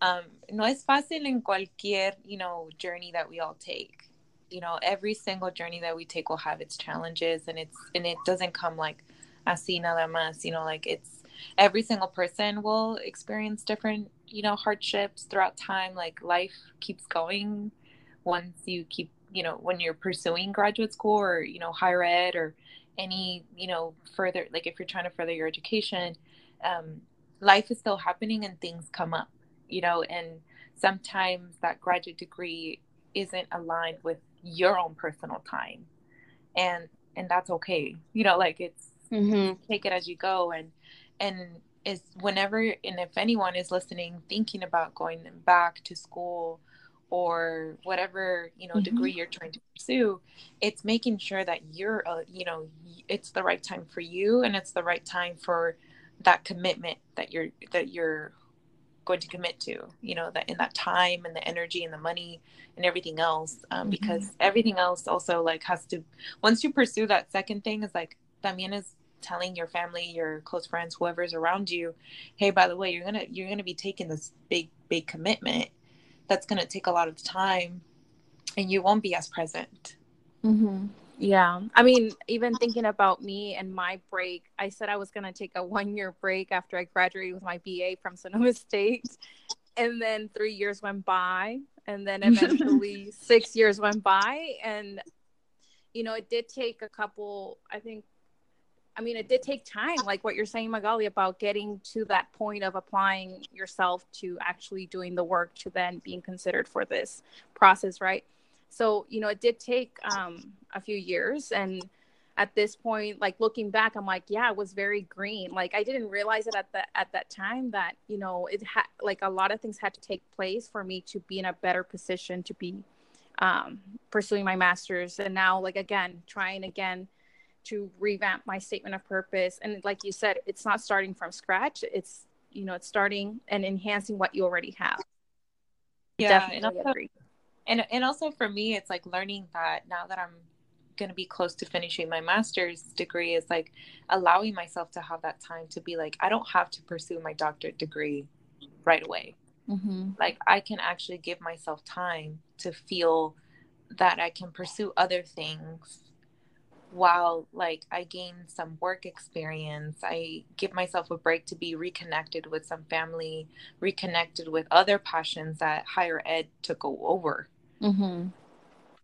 um, no es fácil en cualquier, you know, journey that we all take. You know, every single journey that we take will have its challenges and it's and it doesn't come like así nada más, you know, like it's every single person will experience different, you know, hardships throughout time. Like life keeps going once you keep, you know, when you're pursuing graduate school or, you know, higher ed or any you know further like if you're trying to further your education um, life is still happening and things come up you know and sometimes that graduate degree isn't aligned with your own personal time and and that's okay you know like it's mm-hmm. take it as you go and and is whenever and if anyone is listening thinking about going back to school or whatever you know mm-hmm. degree you're trying to pursue it's making sure that you're uh, you know it's the right time for you and it's the right time for that commitment that you're that you're going to commit to you know that in that time and the energy and the money and everything else um, mm-hmm. because everything else also like has to once you pursue that second thing is like también is telling your family your close friends whoever's around you hey by the way you're gonna you're gonna be taking this big big commitment that's going to take a lot of time and you won't be as present. Mm-hmm. Yeah. I mean, even thinking about me and my break, I said I was going to take a one year break after I graduated with my BA from Sonoma <laughs> State. And then three years went by. And then <laughs> eventually six years went by. And, you know, it did take a couple, I think I mean, it did take time, like what you're saying, Magali, about getting to that point of applying yourself to actually doing the work to then being considered for this process, right? So, you know, it did take um, a few years. And at this point, like looking back, I'm like, yeah, it was very green. Like I didn't realize it at that at that time that you know it had like a lot of things had to take place for me to be in a better position to be um, pursuing my master's. And now, like again, trying again to revamp my statement of purpose. And like you said it's not starting from scratch. It's you know it's starting and enhancing what you already have. Yeah and also, and, and also for me it's like learning that now that i'm going to be close to finishing my master's degree is like allowing myself to have that time to be like i don't have to pursue my doctorate degree right away. Mm-hmm. like i can actually give myself time to feel that i can pursue other things while like I gain some work experience, I give myself a break to be reconnected with some family, reconnected with other passions that higher ed took over. Mm-hmm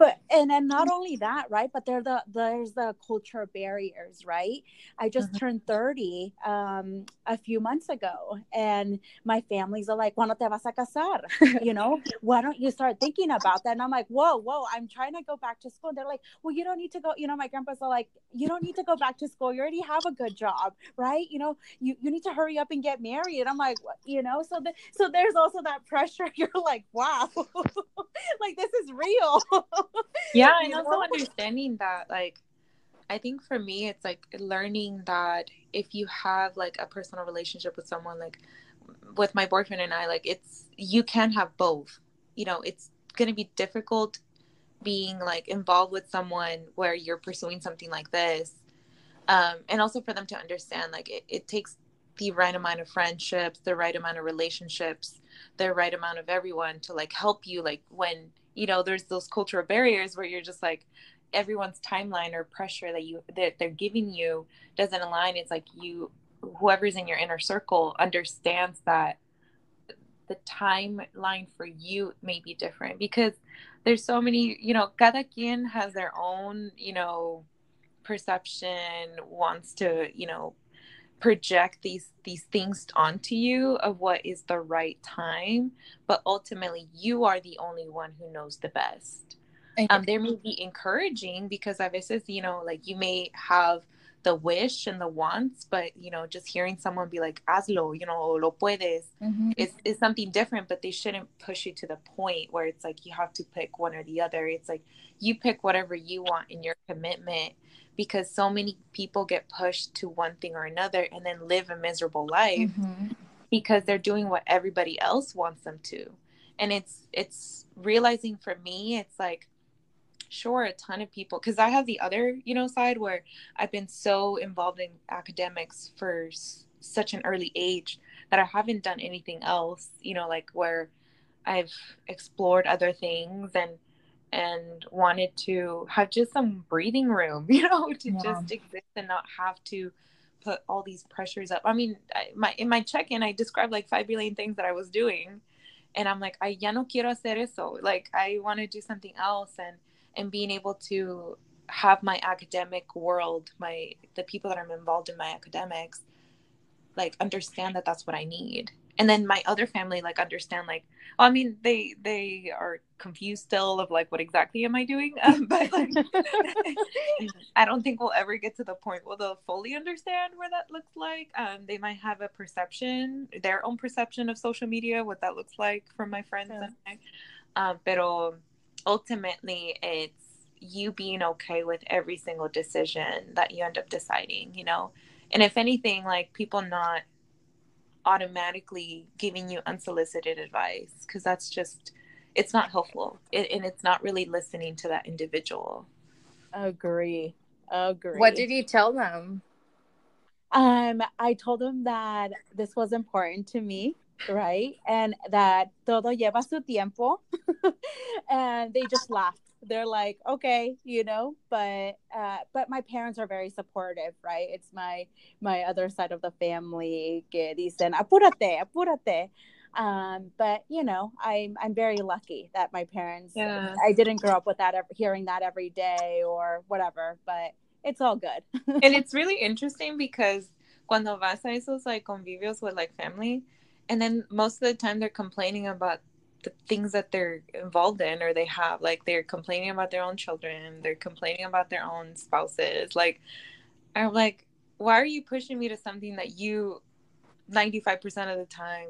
but and then not only that right but there the there's the culture barriers right? I just mm-hmm. turned 30 um a few months ago and my families are like cuando te vas a casar? <laughs> You know? Why don't you start thinking about that? And i'm like whoa whoa i'm trying to go back to school. And they're like well you don't need to go you know my grandpas are like you don't need to go back to school. You already have a good job right? You know you, you need to hurry up and get married. I'm like you know? So the, so there's also that pressure. <laughs> You're like wow. <laughs> Like this is real yeah <laughs> and also know? understanding that like i think for me it's like learning that if you have like a personal relationship with someone like with my boyfriend and I, like it's you can have both. You know, it's gonna be difficult being like involved with someone where you're pursuing something like this. Um, and also for them to understand like it, it takes the right amount of friendships, the right amount of relationships, the right amount of everyone to like help you like when you know there's those cultural barriers where you're just like everyone's timeline or pressure that you that they're giving you doesn't align. It's like you whoever's in your inner circle understands that the timeline for you may be different because there's so many you know cada quien has their own you know perception wants to you know project these these things onto you of what is the right time but ultimately you are the only one who knows the best. Um, there may be encouraging because a veces you know like you may have the wish and the wants but you know just hearing someone be like hazlo you know lo puedes mm-hmm. is, is something different but they shouldn't push you to the point where it's like you have to pick one or the other. It's like you pick whatever you want in your commitment because so many people get pushed to one thing or another and then live a miserable life mm-hmm. because they're doing what everybody else wants them to and it's it's realizing for me it's like sure a ton of people because i have the other you know side where i've been so involved in academics for s- such an early age that i haven't done anything else you know like where i've explored other things and and wanted to have just some breathing room, <laughs> you know, to yeah. just exist and not have to put all these pressures up. I mean, I, my in my check-in, I described like five billion things that I was doing, and I'm like, I ya no quiero hacer eso. Like, I want to do something else, and and being able to have my academic world, my the people that I'm involved in my academics, like understand that that's what I need and then my other family like understand like well, i mean they they are confused still of like what exactly am i doing <laughs> um, but like <laughs> i don't think we'll ever get to the point where they'll fully understand where that looks like um, they might have a perception their own perception of social media what that looks like from my friends yeah. and I. Um, but ultimately it's you being okay with every single decision that you end up deciding you know and if anything like people not automatically giving you unsolicited advice because that's just it's not helpful. It, and it's not really listening to that individual. Agree. Agree. What did you tell them? Um i told them that this was important to me right? And that todo lleva su tiempo. <laughs> And they just laughed they're like okay you know but uh but my parents are very supportive right? It's my my other side of the family que dicen apúrate apúrate. Um but you know i'm i'm very lucky that my parents yeah. i didn't grow up with that hearing that every day or whatever but it's all good. <laughs> And it's really interesting because cuando vas a esos like convivios with like family and then most of the time they're complaining about the things that they're involved in or they have like they're complaining about their own children they're complaining about their own spouses like i'm like why are you pushing me to something that you 95% of the time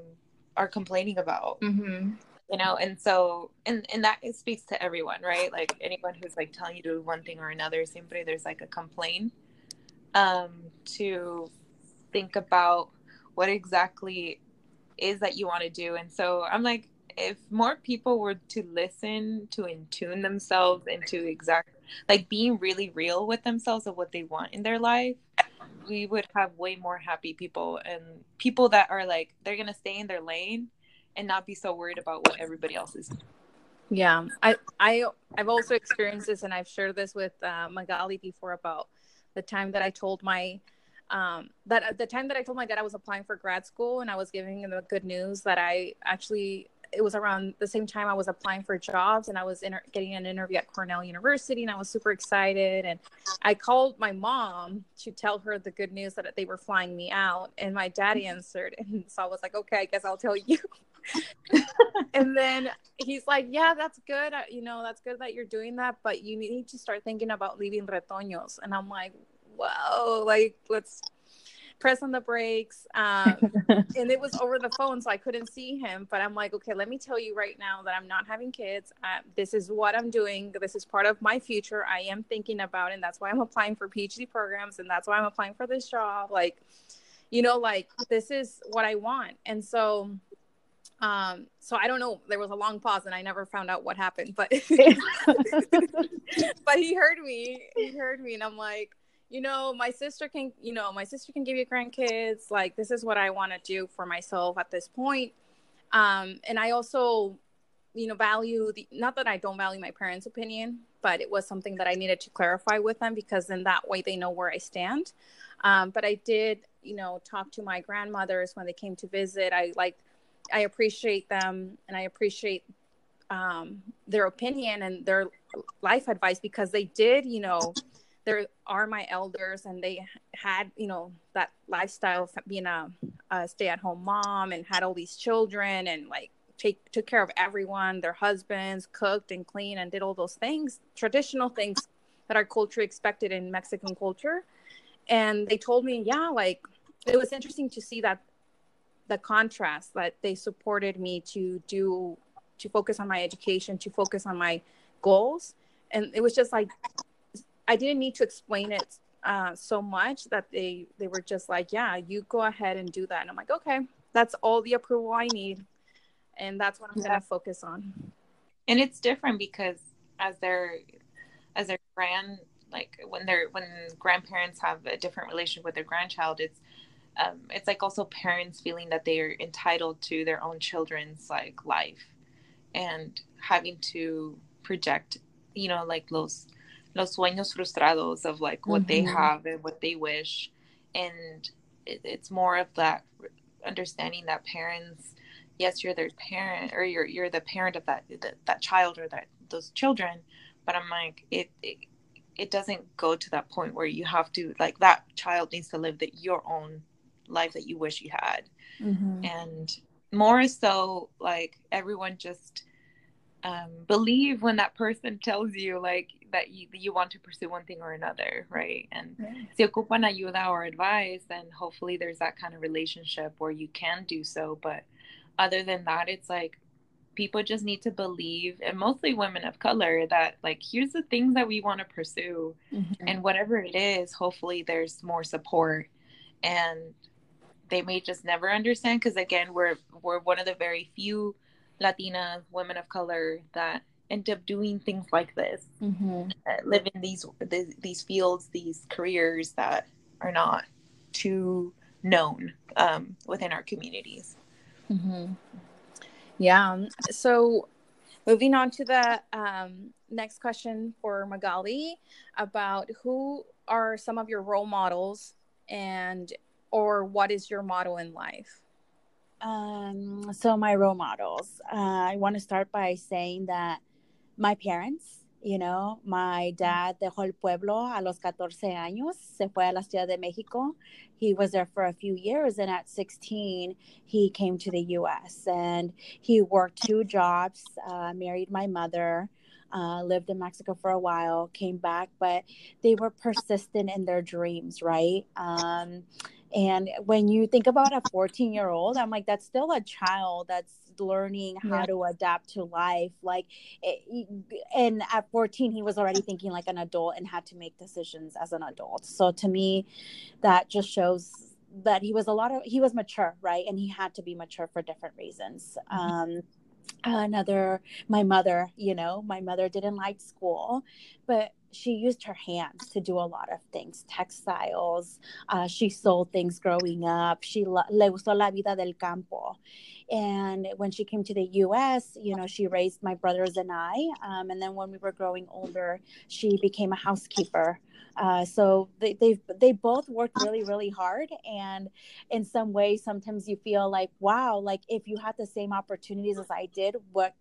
are complaining about mm-hmm. you know and so and and that speaks to everyone right like anyone who's like telling you to do one thing or another simply there's like a complaint um to think about what exactly is that you want to do and so i'm like if more people were to listen to in tune themselves into exact like being really real with themselves of what they want in their life we would have way more happy people and people that are like they're gonna stay in their lane and not be so worried about what everybody else is doing. yeah i i i've also experienced this and i've shared this with uh, magali before about the time that i told my um, that at the time that I told my dad I was applying for grad school and I was giving him the good news that I actually it was around the same time I was applying for jobs and I was inter- getting an interview at Cornell University and I was super excited. And I called my mom to tell her the good news that they were flying me out. And my daddy answered. <laughs> And so I was like, okay, I guess I'll tell you. <laughs> and then he's like, yeah, that's good. You know, that's good that you're doing that, but you need to start thinking about leaving Retoños. And I'm like, whoa, like, let's press on the brakes. Um, <laughs> and it was over the phone, so I couldn't see him. But I'm like, okay, let me tell you right now that I'm not having kids. Uh, this is what I'm doing. This is part of my future. I am thinking about, and that's why I'm applying for PhD programs, and that's why I'm applying for this job. Like, you know like this is what i want and so um so i don't know there was a long pause and i never found out what happened but <laughs> <laughs> but he heard me he heard me and i'm like you know my sister can you know my sister can give you grandkids like this is what i want to do for myself at this point. Um and i also you know value the not that i don't value my parents opinion but it was something that i needed to clarify with them because in that way they know where i stand. Um, but i did you know talk to my grandmothers when they came to visit. I like I appreciate them and I appreciate um, their opinion and their life advice because they did, you know, there are my elders and they had, you know, that lifestyle of being a, a stay at home mom and had all these children and like take took care of everyone, their husbands, cooked and cleaned and did all those things, traditional things that our culture expected in Mexican culture. And they told me, yeah, like it was interesting to see that the contrast that they supported me to do to focus on my education to focus on my goals and it was just like i didn't need to explain it uh, so much that they they were just like yeah you go ahead and do that. And i'm like okay that's all the approval i need. And that's what i'm yeah. going to focus on. And it's different because as their as their grand like when they're when grandparents have a different relationship with their grandchild it's um, it's like also parents feeling that they are entitled to their own children's like life. And having to project you know like los los sueños frustrados of like what mm-hmm. they have and what they wish and it, it's more of that understanding that parents yes you're their parent or you're you're the parent of that that, that child or that those children but i'm like it, it it doesn't go to that point where you have to like that child needs to live the, your own life that you wish you had mm-hmm. and more so like everyone just um, believe when that person tells you like that you, you want to pursue one thing or another right and yeah. si ocupan ayuda or advice then hopefully there's that kind of relationship where you can do so but other than that it's like people just need to believe and mostly women of color that like here's the things that we want to pursue mm-hmm. and whatever it is hopefully there's more support and they may just never understand because again we're we're one of the very few latinas women of color that end up doing things like this mm-hmm. uh, live in these, these these fields these careers that are not too known um, within our communities mm-hmm. yeah so moving on to the um, next question for magali about who are some of your role models and or what is your model in life? Um, so my role models, uh, I want to start by saying that my parents, you know, my dad dejó el pueblo a los 14 años, se fue a la Ciudad de Mexico. He was there for a few years, and at 16, he came to the US and he worked two jobs, uh, married my mother. Uh, lived in Mexico for a while, came back, but they were persistent in their dreams, right? Um, and when you think about a 14 year old, I'm like, that's still a child that's learning how yeah. to adapt to life. Like, it, and at 14, he was already thinking like an adult and had to make decisions as an adult. So to me, that just shows that he was a lot of, he was mature, right? And he had to be mature for different reasons. Mm-hmm. Um, another my mother you know my mother didn't like school but she used her hands to do a lot of things textiles uh, she sold things growing up. She le gustó la vida del campo. And when she came to the us you know she raised my brothers and i um, and then when we were growing older she became a housekeeper. Uh, so they, they they both worked really really hard. And in some ways sometimes you feel like wow like if you had the same opportunities as i did what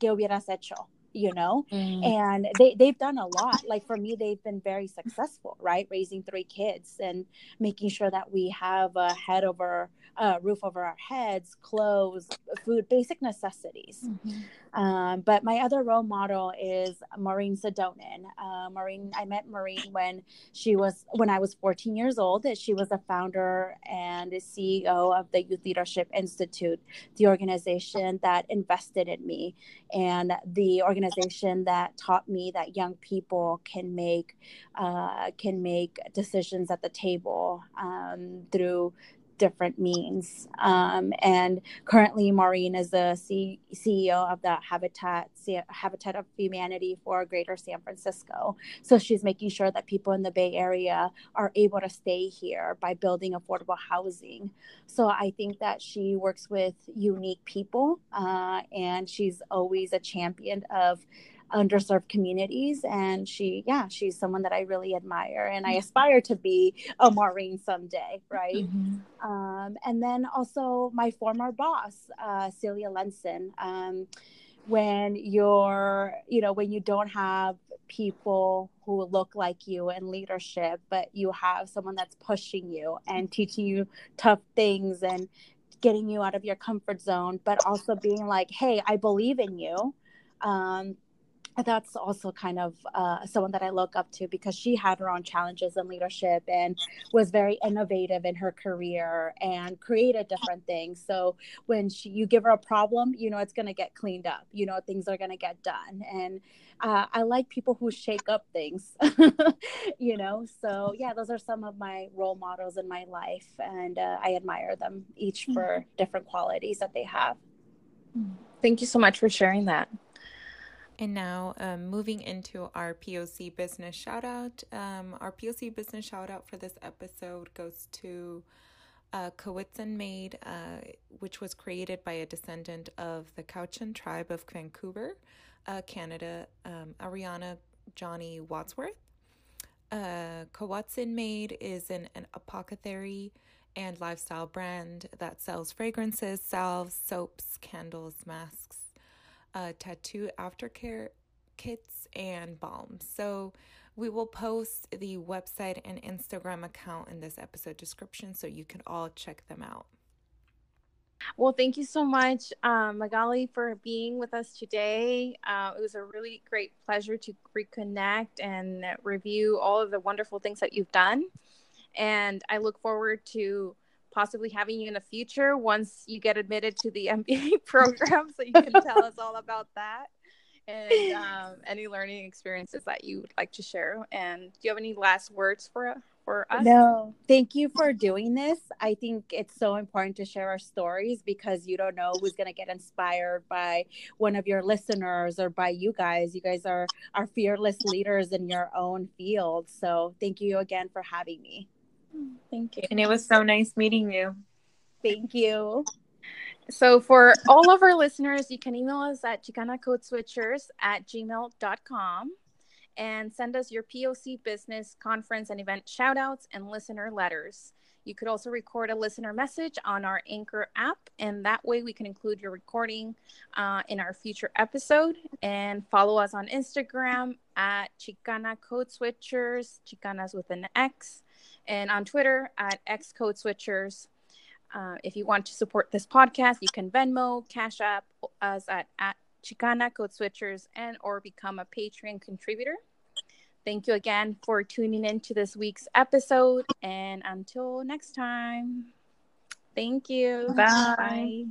qué hubieras hecho you know? Mm. and they, they've done a lot. Like for me they've been very successful right? Raising three kids and making sure that we have a head over a roof over our heads clothes food basic necessities. Mm-hmm. um, but my other role model is maureen sedonaen uh, maureen i met maureen when she was when i was 14 years old she was a founder and ceo of the youth leadership institute the organization that invested in me. And the organization organization that taught me that young people can make uh, can make decisions at the table um, through different means. Um, and currently, Maureen is the C- CEO of the Habitat Habitat of Humanity for Greater San Francisco. So she's making sure that people in the Bay Area are able to stay here by building affordable housing. So I think that she works with unique people, uh, and she's always a champion of underserved communities and she yeah she's someone that i really admire and i aspire to be a maureen someday right mm-hmm. um, and then also my former boss uh, celia lenson um, when you're you know when you don't have people who look like you in leadership but you have someone that's pushing you and teaching you tough things and getting you out of your comfort zone but also being like hey i believe in you um, that's also kind of uh, someone that I look up to because she had her own challenges in leadership and was very innovative in her career and created different things. So when she, you give her a problem, you know it's going to get cleaned up. You know things are going to get done. And uh, I like people who shake up things. <laughs> you know, so yeah, those are some of my role models in my life, and uh, I admire them each for mm-hmm. different qualities that they have. Thank you so much for sharing that. And now, um, moving into our POC business shout out. Um, our POC business shout out for this episode goes to uh, Made, uh, which was created by a descendant of the Cowichan tribe of Vancouver, uh, Canada, um, Ariana Johnny Wadsworth. Uh, Made is an, an apothecary and lifestyle brand that sells fragrances, salves, soaps, candles, masks, uh, tattoo aftercare kits and balms. So we will post the website and Instagram account in this episode description so you can all check them out. Well, thank you so much, um, Magali, for being with us today. Uh, it was a really great pleasure to reconnect and review all of the wonderful things that you've done. And I look forward to possibly having you in the future once you get admitted to the <laughs> MBA program so you can tell us all about that and um, any learning experiences that you would like to share. And do you have any last words for for us? No, thank you for doing this. I think it's so important to share our stories because you don't know who's going to get inspired by one of your listeners or by you guys. You guys are are fearless leaders in your own field. So thank you again for having me. Thank you. And it was so nice meeting you. Thank you. So, for all of our listeners, you can email us at chicanacodeswitchers at gmail.com and send us your POC business, conference, and event shout outs and listener letters. You could also record a listener message on our Anchor app, and that way we can include your recording uh, in our future episode. And follow us on Instagram at Chicana Code Switchers, Chicanas with an X and on Twitter at xcodeswitchers. Uh, if you want to support this podcast, you can Venmo, Cash App us at, at Chicana Code Switchers and or become a Patreon contributor. Thank you again for tuning in to this week's episode. And until next time, thank you. Bye. Bye.